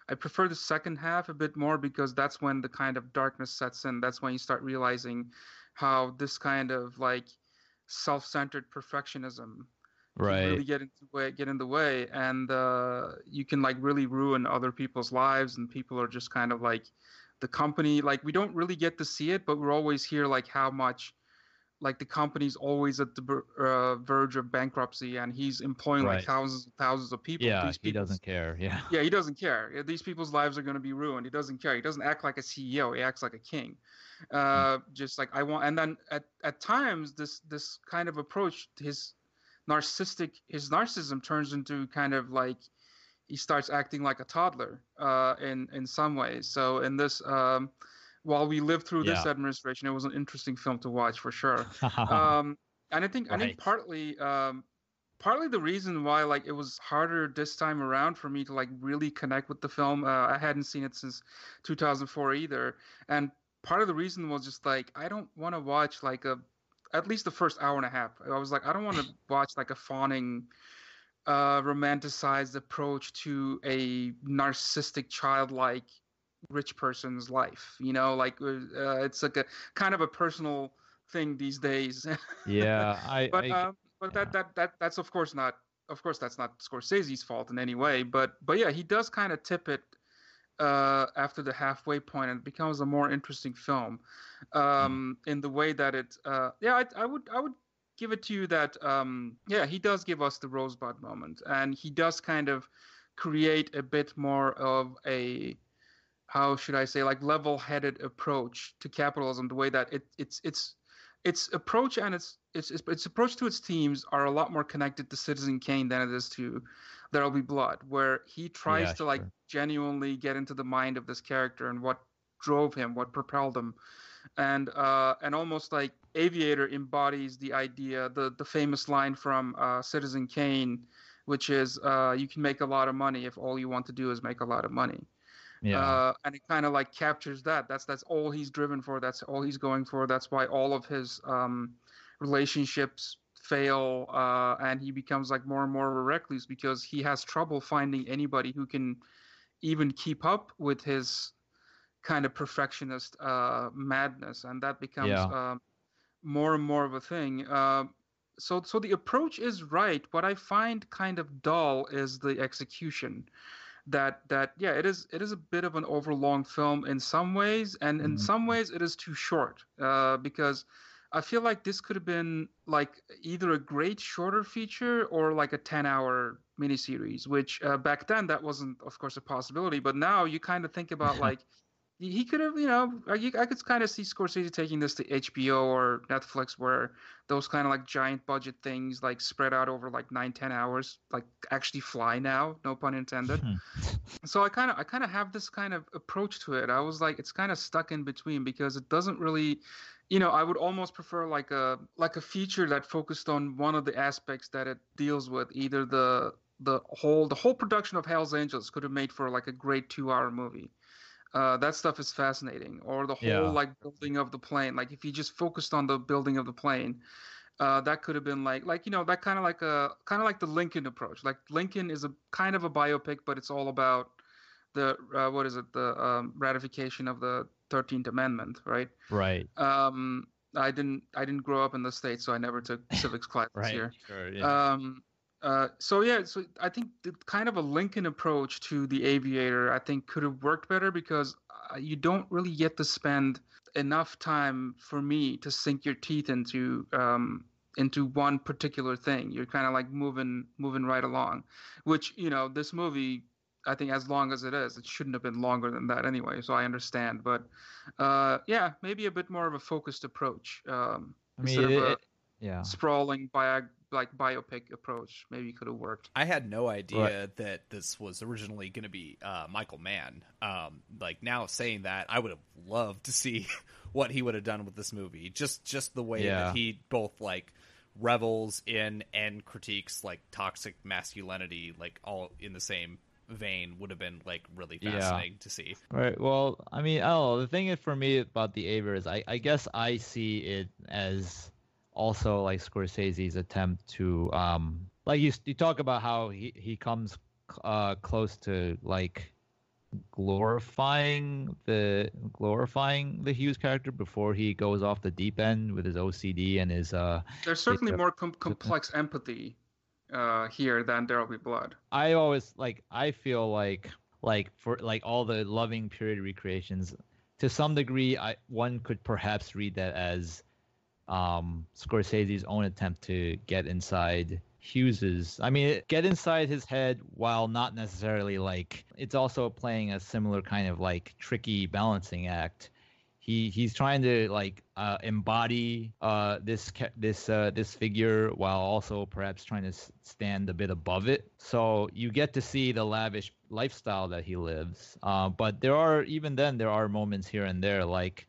I prefer the second half a bit more because that's when the kind of darkness sets in. That's when you start realizing how this kind of like self-centered perfectionism Right. really get into way get in the way and uh, you can like really ruin other people's lives and people are just kind of like the company like we don't really get to see it but we're always hear like how much like the company's always at the uh, verge of bankruptcy and he's employing like thousands and thousands of people Yeah, These he doesn't care. Yeah. *laughs* yeah, he doesn't care. These people's lives are going to be ruined. He doesn't care. He doesn't act like a CEO. He acts like a king. Uh, Just like I want. And then at, at times, this this kind of approach, his narcissistic, his narcissism turns into kind of like he starts acting like a toddler uh, in in some ways. So in this, um, while we lived through this Yeah. administration, it was an interesting film to watch for sure *laughs* um, and I think I think partly um, partly the reason why like it was harder this time around for me to like really connect with the film. Uh, I hadn't seen it since 2004 either, and part of the reason was just like I don't want to watch like a at least the first hour and a half. I was like I don't want to *laughs* watch like a fawning uh romanticized approach to a narcissistic childlike rich person's life you know like uh, it's like a kind of a personal thing these days *laughs* Yeah, I. but I um, but that that that that's of course not of course that's not Scorsese's fault in any way. But but yeah, he does kind of tip it uh, after the halfway point, and it becomes a more interesting film um, in the way that it. Uh, yeah, I, I would I would give it to you that um, yeah, he does give us the rosebud moment, and he does kind of create a bit more of a how should I say like level-headed approach to capitalism. The way that it it's it's its approach and its its its, its approach to its teams are a lot more connected to Citizen Kane than it is to There'll Be Blood, where he tries Yeah, to like sure. genuinely get into the mind of this character and what drove him, what propelled him, and uh, and almost like Aviator embodies the idea, the the famous line from uh, Citizen Kane, which is uh, you can make a lot of money if all you want to do is make a lot of money yeah. uh, and it kind of like captures that. That's that's all he's driven for. That's all he's going for. That's why all of his um, relationships fail, uh, and he becomes like more and more of a recluse because he has trouble finding anybody who can even keep up with his kind of perfectionist uh, madness, and that becomes Yeah. um, more and more of a thing. Uh, so, so the approach is right. What I find kind of dull is the execution that that yeah it is it is a bit of an overlong film in some ways and in Mhm. some ways it is too short uh, because i feel like this could have been like either a great shorter feature or like a 10 hour miniseries which uh, back then that wasn't of course a possibility but now you kind of think about *laughs* like he could have, you know, I, I could kind of see Scorsese taking this to HBO or Netflix, where those kind of like giant budget things, like spread out over like nine, ten hours, like actually fly now. No pun intended. Hmm. so I kind of, I kind of have this kind of approach to it. I was like, it's kind of stuck in between because it doesn't really, you know, I would almost prefer like a like a feature that focused on one of the aspects that it deals with, either the the whole the whole production of Hell's Angels could have made for like a great two hour movie uh, that stuff is fascinating. Or the whole Yeah. like building of the plane. Like if you just focused on the building of the plane, uh, that could have been like like you know that kind of like a kind of like the Lincoln approach. Like Lincoln is a kind of a biopic, but it's all about the uh, what is it the um, ratification of the Thirteenth Amendment, right? right. Um, I didn't I didn't grow up in the states, so I never took civics *laughs* classes Right. here. Sure. Yeah. Um, uh, so yeah, so I think the kind of a Lincoln approach to the Aviator, I think, could have worked better because uh, you don't really get to spend enough time for me to sink your teeth into um, into one particular thing. You're kind of like moving moving right along, which you know this movie. I think as long as it is, it shouldn't have been longer than that anyway. So I understand, but uh, yeah, maybe a bit more of a focused approach. Um, I mean, instead it, of a- it- yeah. sprawling bio, like biopic approach maybe could have worked. I had no idea that this was originally going to be uh, Michael Mann. Um, like now saying that, I would have loved to see *laughs* what he would have done with this movie. Just just the way Yeah. that he both like revels in and critiques like toxic masculinity, like all in the same vein, would have been like really Yeah. fascinating to see. Right. Well, I mean, oh. The thing is for me about the Aver is I, I guess I see it as also like Scorsese's attempt to um like you you talk about how he he comes uh close to like glorifying the glorifying the Hughes character before he goes off the deep end with his OCD and his uh There's certainly a- more com- complex empathy uh, here than There'll Be Blood. I always like I feel like like for like all the loving period recreations to some degree I one could perhaps read that as um Scorsese's own attempt to get inside Hughes's I mean get inside his head while not necessarily like it's also playing a similar kind of like tricky balancing act he he's trying to like uh, embody uh, this this uh, this figure while also perhaps trying to stand a bit above it. So you get to see the lavish lifestyle that he lives. Uh, but there are even then there are moments here and there like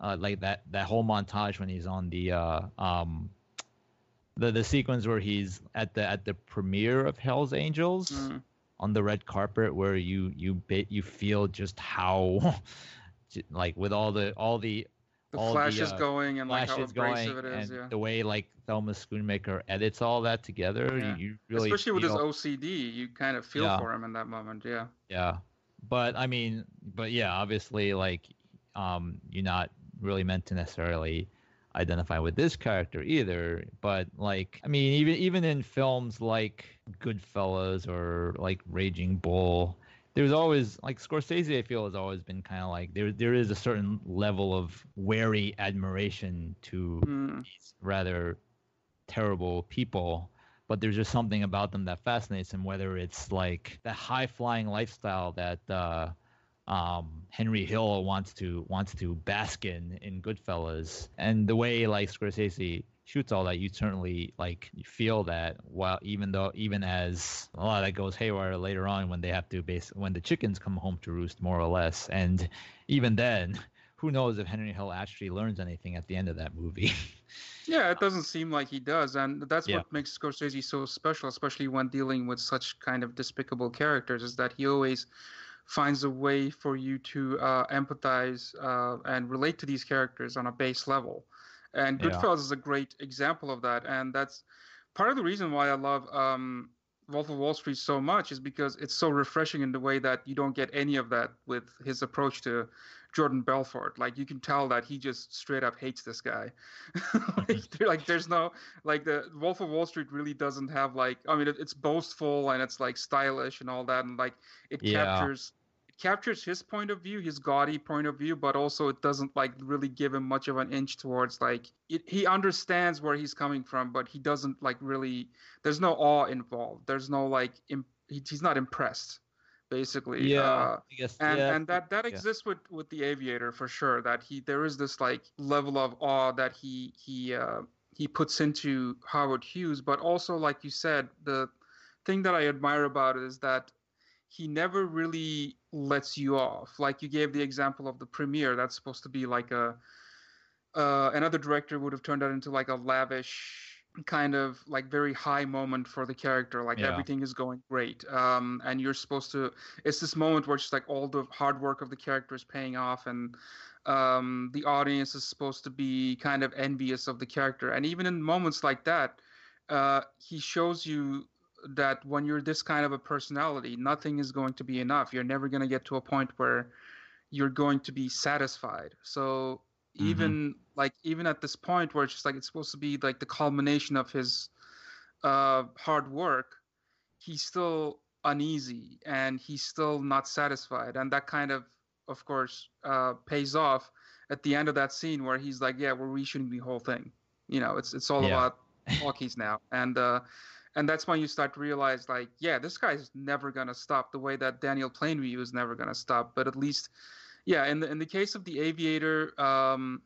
uh, like that that whole montage when he's on the uh, um, the the sequence where he's at the at the premiere of Hell's Angels Mm. on the red carpet, where you you ba- you feel just how, *laughs* like with all the all the The all flashes uh, going and like how abrasive it is, yeah. the way like Thelma Schoonmaker edits all that together, Yeah. you, you really Especially with his OCD, you kind of feel Yeah. for him in that moment. Yeah. Yeah. But I mean, but yeah, obviously, like, um, you're not really meant to necessarily identify with this character either. But like, I mean, even even in films like Goodfellas or like Raging Bull, there's always like Scorsese. I feel has always been kind of like there there is a certain level of wary admiration to Mm. these rather terrible people but there's just something about them that fascinates him whether it's like the high flying lifestyle that uh, um, Henry Hill wants to wants to bask in in Goodfellas. And the way like Scorsese shoots all that you certainly like feel that while even though even as a lot of that goes haywire later on when they have to base when the chickens come home to roost more or less. And even then *laughs* who knows if Henry Hill actually learns anything at the end of that movie. *laughs* Yeah, it doesn't seem like he does, and that's Yeah. what makes Scorsese so special, especially when dealing with such kind of despicable characters, is that he always finds a way for you to uh, empathize uh, and relate to these characters on a base level. And Yeah. Goodfellas is a great example of that, and that's part of the reason why I love um, Wolf of Wall Street so much is because it's so refreshing in the way that you don't get any of that with his approach to Jordan Belfort. Like you can tell that he just straight up hates this guy. *laughs* like, mm-hmm. like there's no like the Wolf of Wall Street really doesn't have like I mean it, it's boastful and it's like stylish and all that and like it Yeah. captures it captures his point of view, his gaudy point of view, but also it doesn't like really give him much of an inch towards like it, he understands where he's coming from, but he doesn't like really. There's no awe involved. There's no like im- he, he's not impressed, basically. yeah Uh, guess and yeah, and that that yeah. exists with with the aviator for sure that he there is this like level of awe that he he uh he puts into howard hughes but also like you said the thing that i admire about it is that he never really lets you off like you gave the example of the premiere that's supposed to be like a uh, another director would have turned that into like a lavish kind of like very high moment for the character like Yeah. everything is going great um, and you're supposed to it's this moment where it's like all the hard work of the character is paying off and um, the audience is supposed to be kind of envious of the character and even in moments like that uh, he shows you that when you're this kind of a personality nothing is going to be enough you're never going to get to a point where you're going to be satisfied so even like even at this point where it's just like it's supposed to be like the culmination of his uh, hard work he's still uneasy and he's still not satisfied. And that kind of of course uh, pays off at the end of that scene where he's like yeah we're reshooting the whole thing. You know it's it's all Yeah. about *laughs* talkies now. And uh and that's when you start to realize like yeah this guy's never gonna stop. The way that daniel plainview is never gonna stop. But at least yeah in the in the case of the aviator um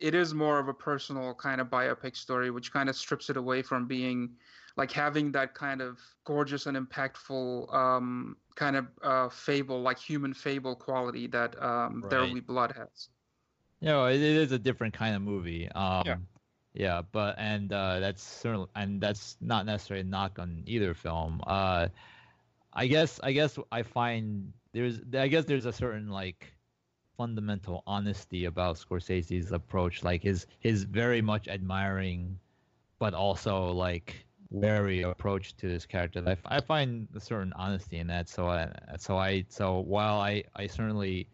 it is more of a personal kind of biopic story which kind of strips it away from being like having that kind of gorgeous and impactful um kind of uh fable like human fable quality that um there will be blood has you know, it, it is a different kind of movie. Um, Yeah. yeah, but and uh, that's certainly and that's not necessarily a knock on either film. Uh, I guess I guess I find there's I guess there's a certain like fundamental honesty about Scorsese's approach, like his his very much admiring, but also like wary approach to this character. I find a certain honesty in that. So I so I so while I I certainly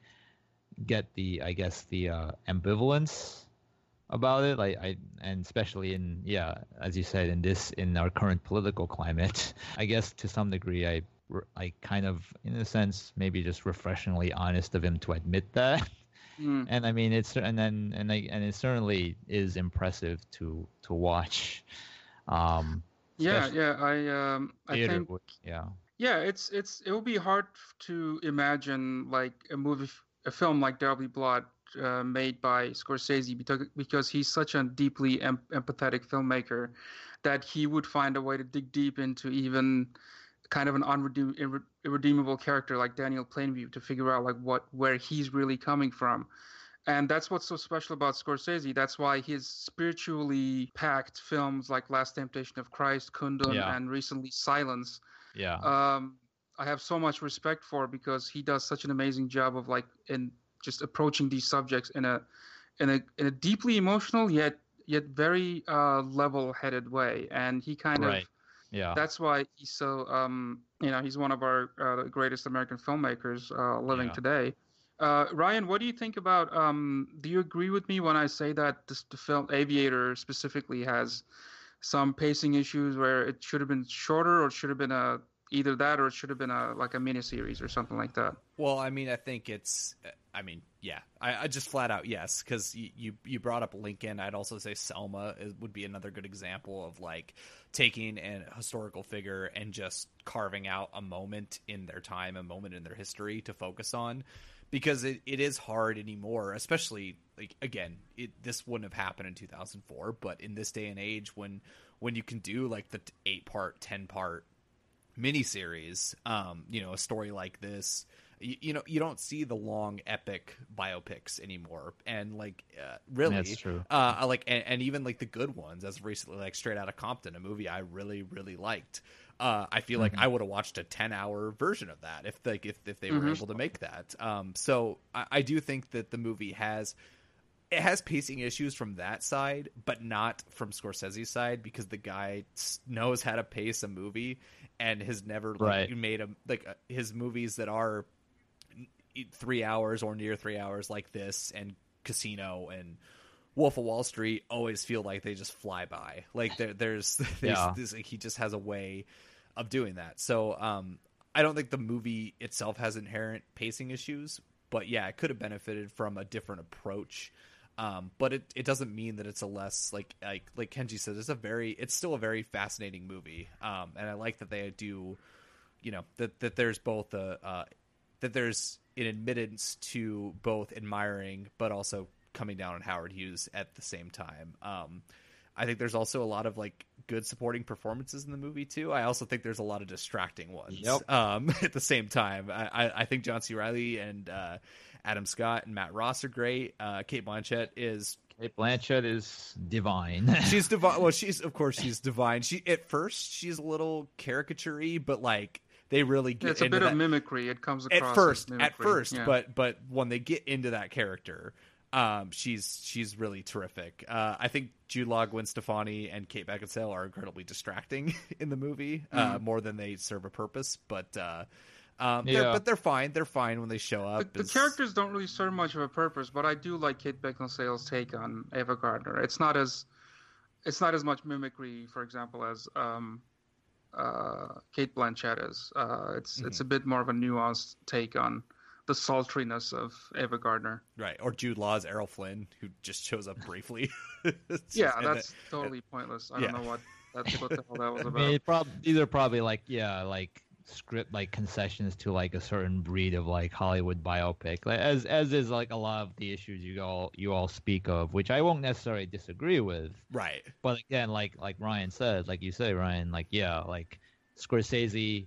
get the I guess the uh, ambivalence about it. Like I and especially in yeah, as you said in this in our current political climate, *laughs* I guess to some degree I I kind of in a sense maybe just refreshingly honest of him to admit that. Mm. *laughs* And I mean it's and then and I, and it certainly is impressive to to watch. Um, yeah yeah i um i think would- yeah. Yeah, it's it's it would be hard to imagine like a movie, a film like There'll Be Blood uh, made by Scorsese because because he's such a deeply em- empathetic filmmaker that he would find a way to dig deep into even kind of an unredeem- irre- irredeemable character like Daniel Plainview to figure out like what where he's really coming from. and that's what's so special about Scorsese. That's why his spiritually packed films like Last Temptation of Christ, Kundun, Yeah. and recently Silence Yeah. um, I have so much respect for because he does such an amazing job of like in just approaching these subjects in a in a in a deeply emotional yet yet very uh, level-headed way, and he kind Right. of yeah. that's why he's so um, you know he's one of our uh, greatest American filmmakers uh, living Yeah. today. Uh, Ryan, what do you think about? Um, do you agree with me when I say that this, the film Aviator specifically has some pacing issues where it should have been shorter or should have been a either that or it should have been a like a miniseries or something like that? Well, I mean, I think it's. I mean, yeah, I, I just flat out yes, because you, you you brought up Lincoln. I'd also say Selma would be another good example of like taking an historical figure and just carving out a moment in their time, a moment in their history to focus on, because it, it is hard anymore, especially like again, it this wouldn't have happened in 2004, but in this day and age when when you can do like the eight part, ten part miniseries, um, you know, a story like this, you, you know, you don't see the long epic biopics anymore, and like uh, really, That's true. Uh, like, and, and even like the good ones, as recently like Straight Outta Compton, a movie I really really liked. Uh, I feel like I would have watched a ten hour version of that if like if if they were able to make that. Um, so I, I do think that the movie has it has pacing issues from that side, but not from Scorsese's side because the guy knows how to pace a movie and has never like Right. made a like uh, his movies that are three hours or near three hours like this and Casino and Wolf of Wall Street always feel like they just fly by. Like there, there's, *laughs* there's Yeah. this, like, he just has a way of doing that. So um, I don't think the movie itself has inherent pacing issues, but yeah, it could have benefited from a different approach. Um, but it, it doesn't mean that it's a less like like like Kenji said, it's a very it's still a very fascinating movie. Um, and I like that they do, you know, that that there's both a uh, that there's an admittance to both admiring but also coming down on Howard Hughes at the same time. Um, I think there's also a lot of like good supporting performances in the movie too. I also think there's a lot of distracting ones. Yep. Um, *laughs* at the same time, I, I, I think John C. Reilly and uh, Adam Scott and Matt Ross are great. Uh, Cate Blanchett is Cate Blanchett is divine. *laughs* she's *laughs* divine. Well, she's of course she's divine. She at first she's a little caricaturey, but like they really get It's a into bit that of mimicry. It comes across at as first at first yeah. but but when they get into that character um she's she's really terrific uh i think jude law gwen stefani and kate beckinsale are incredibly distracting *laughs* in the movie Mm-hmm. uh more than they serve a purpose but uh um they're, but they're fine they're fine when they show up the as- characters don't really serve much of a purpose, but I do like Kate Beckinsale's take on Ava Gardner. It's not as it's not as much mimicry, for example, as um, uh, Cate Blanchett is. Uh, it's it's a bit more of a nuanced take on the sultriness of Ava Gardner. right or jude law's errol flynn who just shows up briefly *laughs* It's Yeah, just- that's the- totally pointless. I yeah. don't know what that's what the hell that was *laughs* I about. mean, prob- these are probably like yeah, like script like concessions to like a certain breed of like Hollywood biopic, like, as as is like a lot of the issues you all you all speak of, which I won't necessarily disagree with. right But again, like like Ryan said, like you say, Ryan, like yeah, like Scorsese,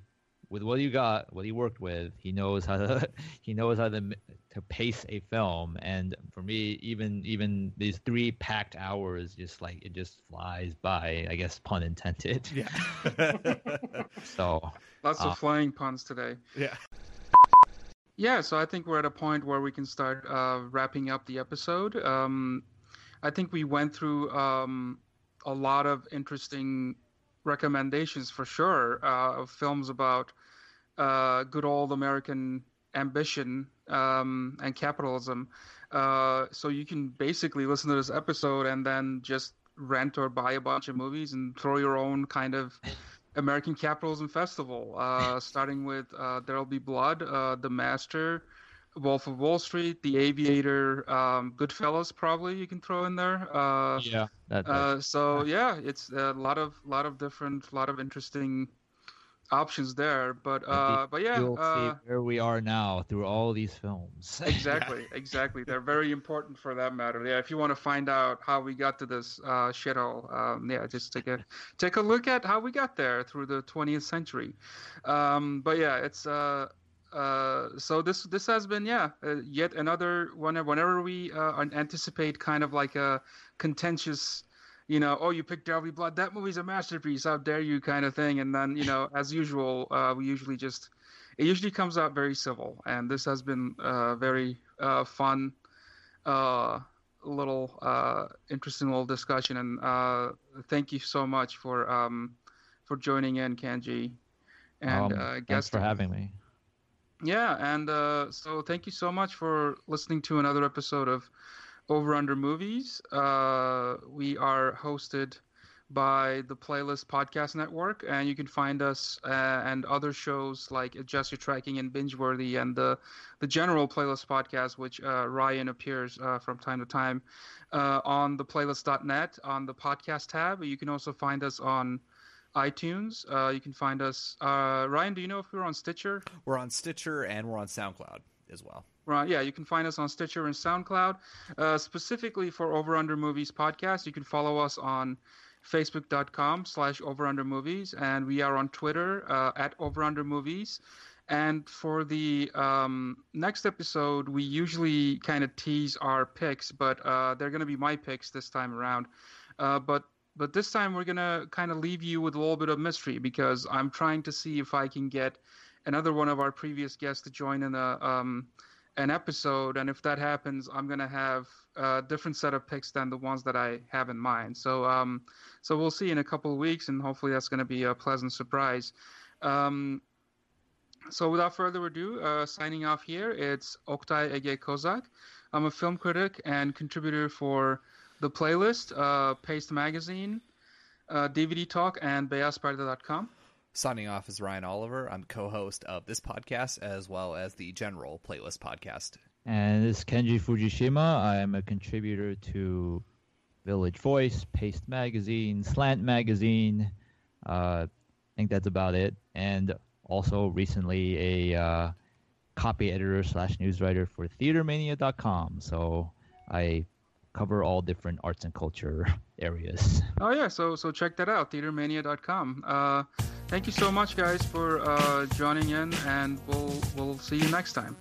with what you got, what he worked with, he knows how to *laughs* he knows how to to pace a film. And for me, even even these three packed hours, just like it just flies by. I guess pun intended. yeah *laughs* So Lots uh, of flying puns today. yeah Yeah, so I think we're at a point where we can start uh, wrapping up the episode. Um, I think we went through um, a lot of interesting recommendations for sure uh, of films about uh, good old American ambition um, and capitalism. Uh, so you can basically listen to this episode and then just rent or buy a bunch of movies and throw your own kind of American Capitalism Festival, uh, *laughs* starting with uh, There'll Be Blood, uh, The Master, Wolf of Wall Street, The Aviator, um, Goodfellas, probably you can throw in there. Uh, yeah, that, that- uh, so yeah, it's a lot of lot of different, lot of interesting options there. But uh, but yeah, you'll uh, see where we are now through all these films. *laughs* exactly, exactly. They're very important for that matter. Yeah, if you want to find out how we got to this uh, shithole, um, yeah, just take a take a look at how we got there through the 20th century. Um, but yeah, it's uh, uh, so this this has been yeah uh, yet another whenever whenever we uh, anticipate kind of like a contentious you know oh you picked There Blood that movie's a masterpiece. How dare you kind of thing. And then you know as usual uh, we usually just it usually comes out very civil. And this has been uh, very uh, fun uh, little uh, interesting little discussion. And uh, thank you so much for um, for joining in Kenji and um, uh, thanks for having me. Yeah, and uh, so thank you so much for listening to another episode of Over Under Movies. Uh, we are hosted by the Playlist Podcast Network, and you can find us uh, and other shows like Adjust Your Tracking and Bingeworthy, and the the general Playlist Podcast, which uh, Ryan appears uh, from time to time uh, on the Playlist.net on the podcast tab. You can also find us on iTunes. Uh, you can find us. Uh, Ryan, do you know if we're on Stitcher? We're on Stitcher and we're on SoundCloud as well. Right. Yeah, you can find us on Stitcher and SoundCloud. Uh, specifically for Over Under Movies podcast, you can follow us on facebook.com slash over under movies and we are on twitter uh, at over under movies and for the um, next episode we usually kind of tease our picks but uh, they're going to be my picks this time around uh, but but this time we're gonna kind of leave you with a little bit of mystery because I'm trying to see if I can get another one of our previous guests to join in a um, an episode, and if that happens, I'm gonna have a different set of picks than the ones that I have in mind. So um, so we'll see in a couple of weeks, and hopefully that's gonna be a pleasant surprise. Um, so without further ado, uh, signing off here, it's Oktay Ege Kozak. I'm a film critic and contributor for the playlist, uh, Paste Magazine, uh, DVD Talk, and BeyazPerde.com. Signing off is Ryan Oliver. I'm co-host of this podcast as well as the general playlist podcast. And this is Kenji Fujishima. I am a contributor to Village Voice, Paste Magazine, Slant Magazine. Uh, I think that's about it. And also recently a uh, copy editor slash news writer for TheaterMania.com. So I cover all different arts and culture *laughs* areas. Oh yeah, so so check that out, theatermania.com. Uh, thank you so much, guys, for uh, joining in, and we'll we'll see you next time.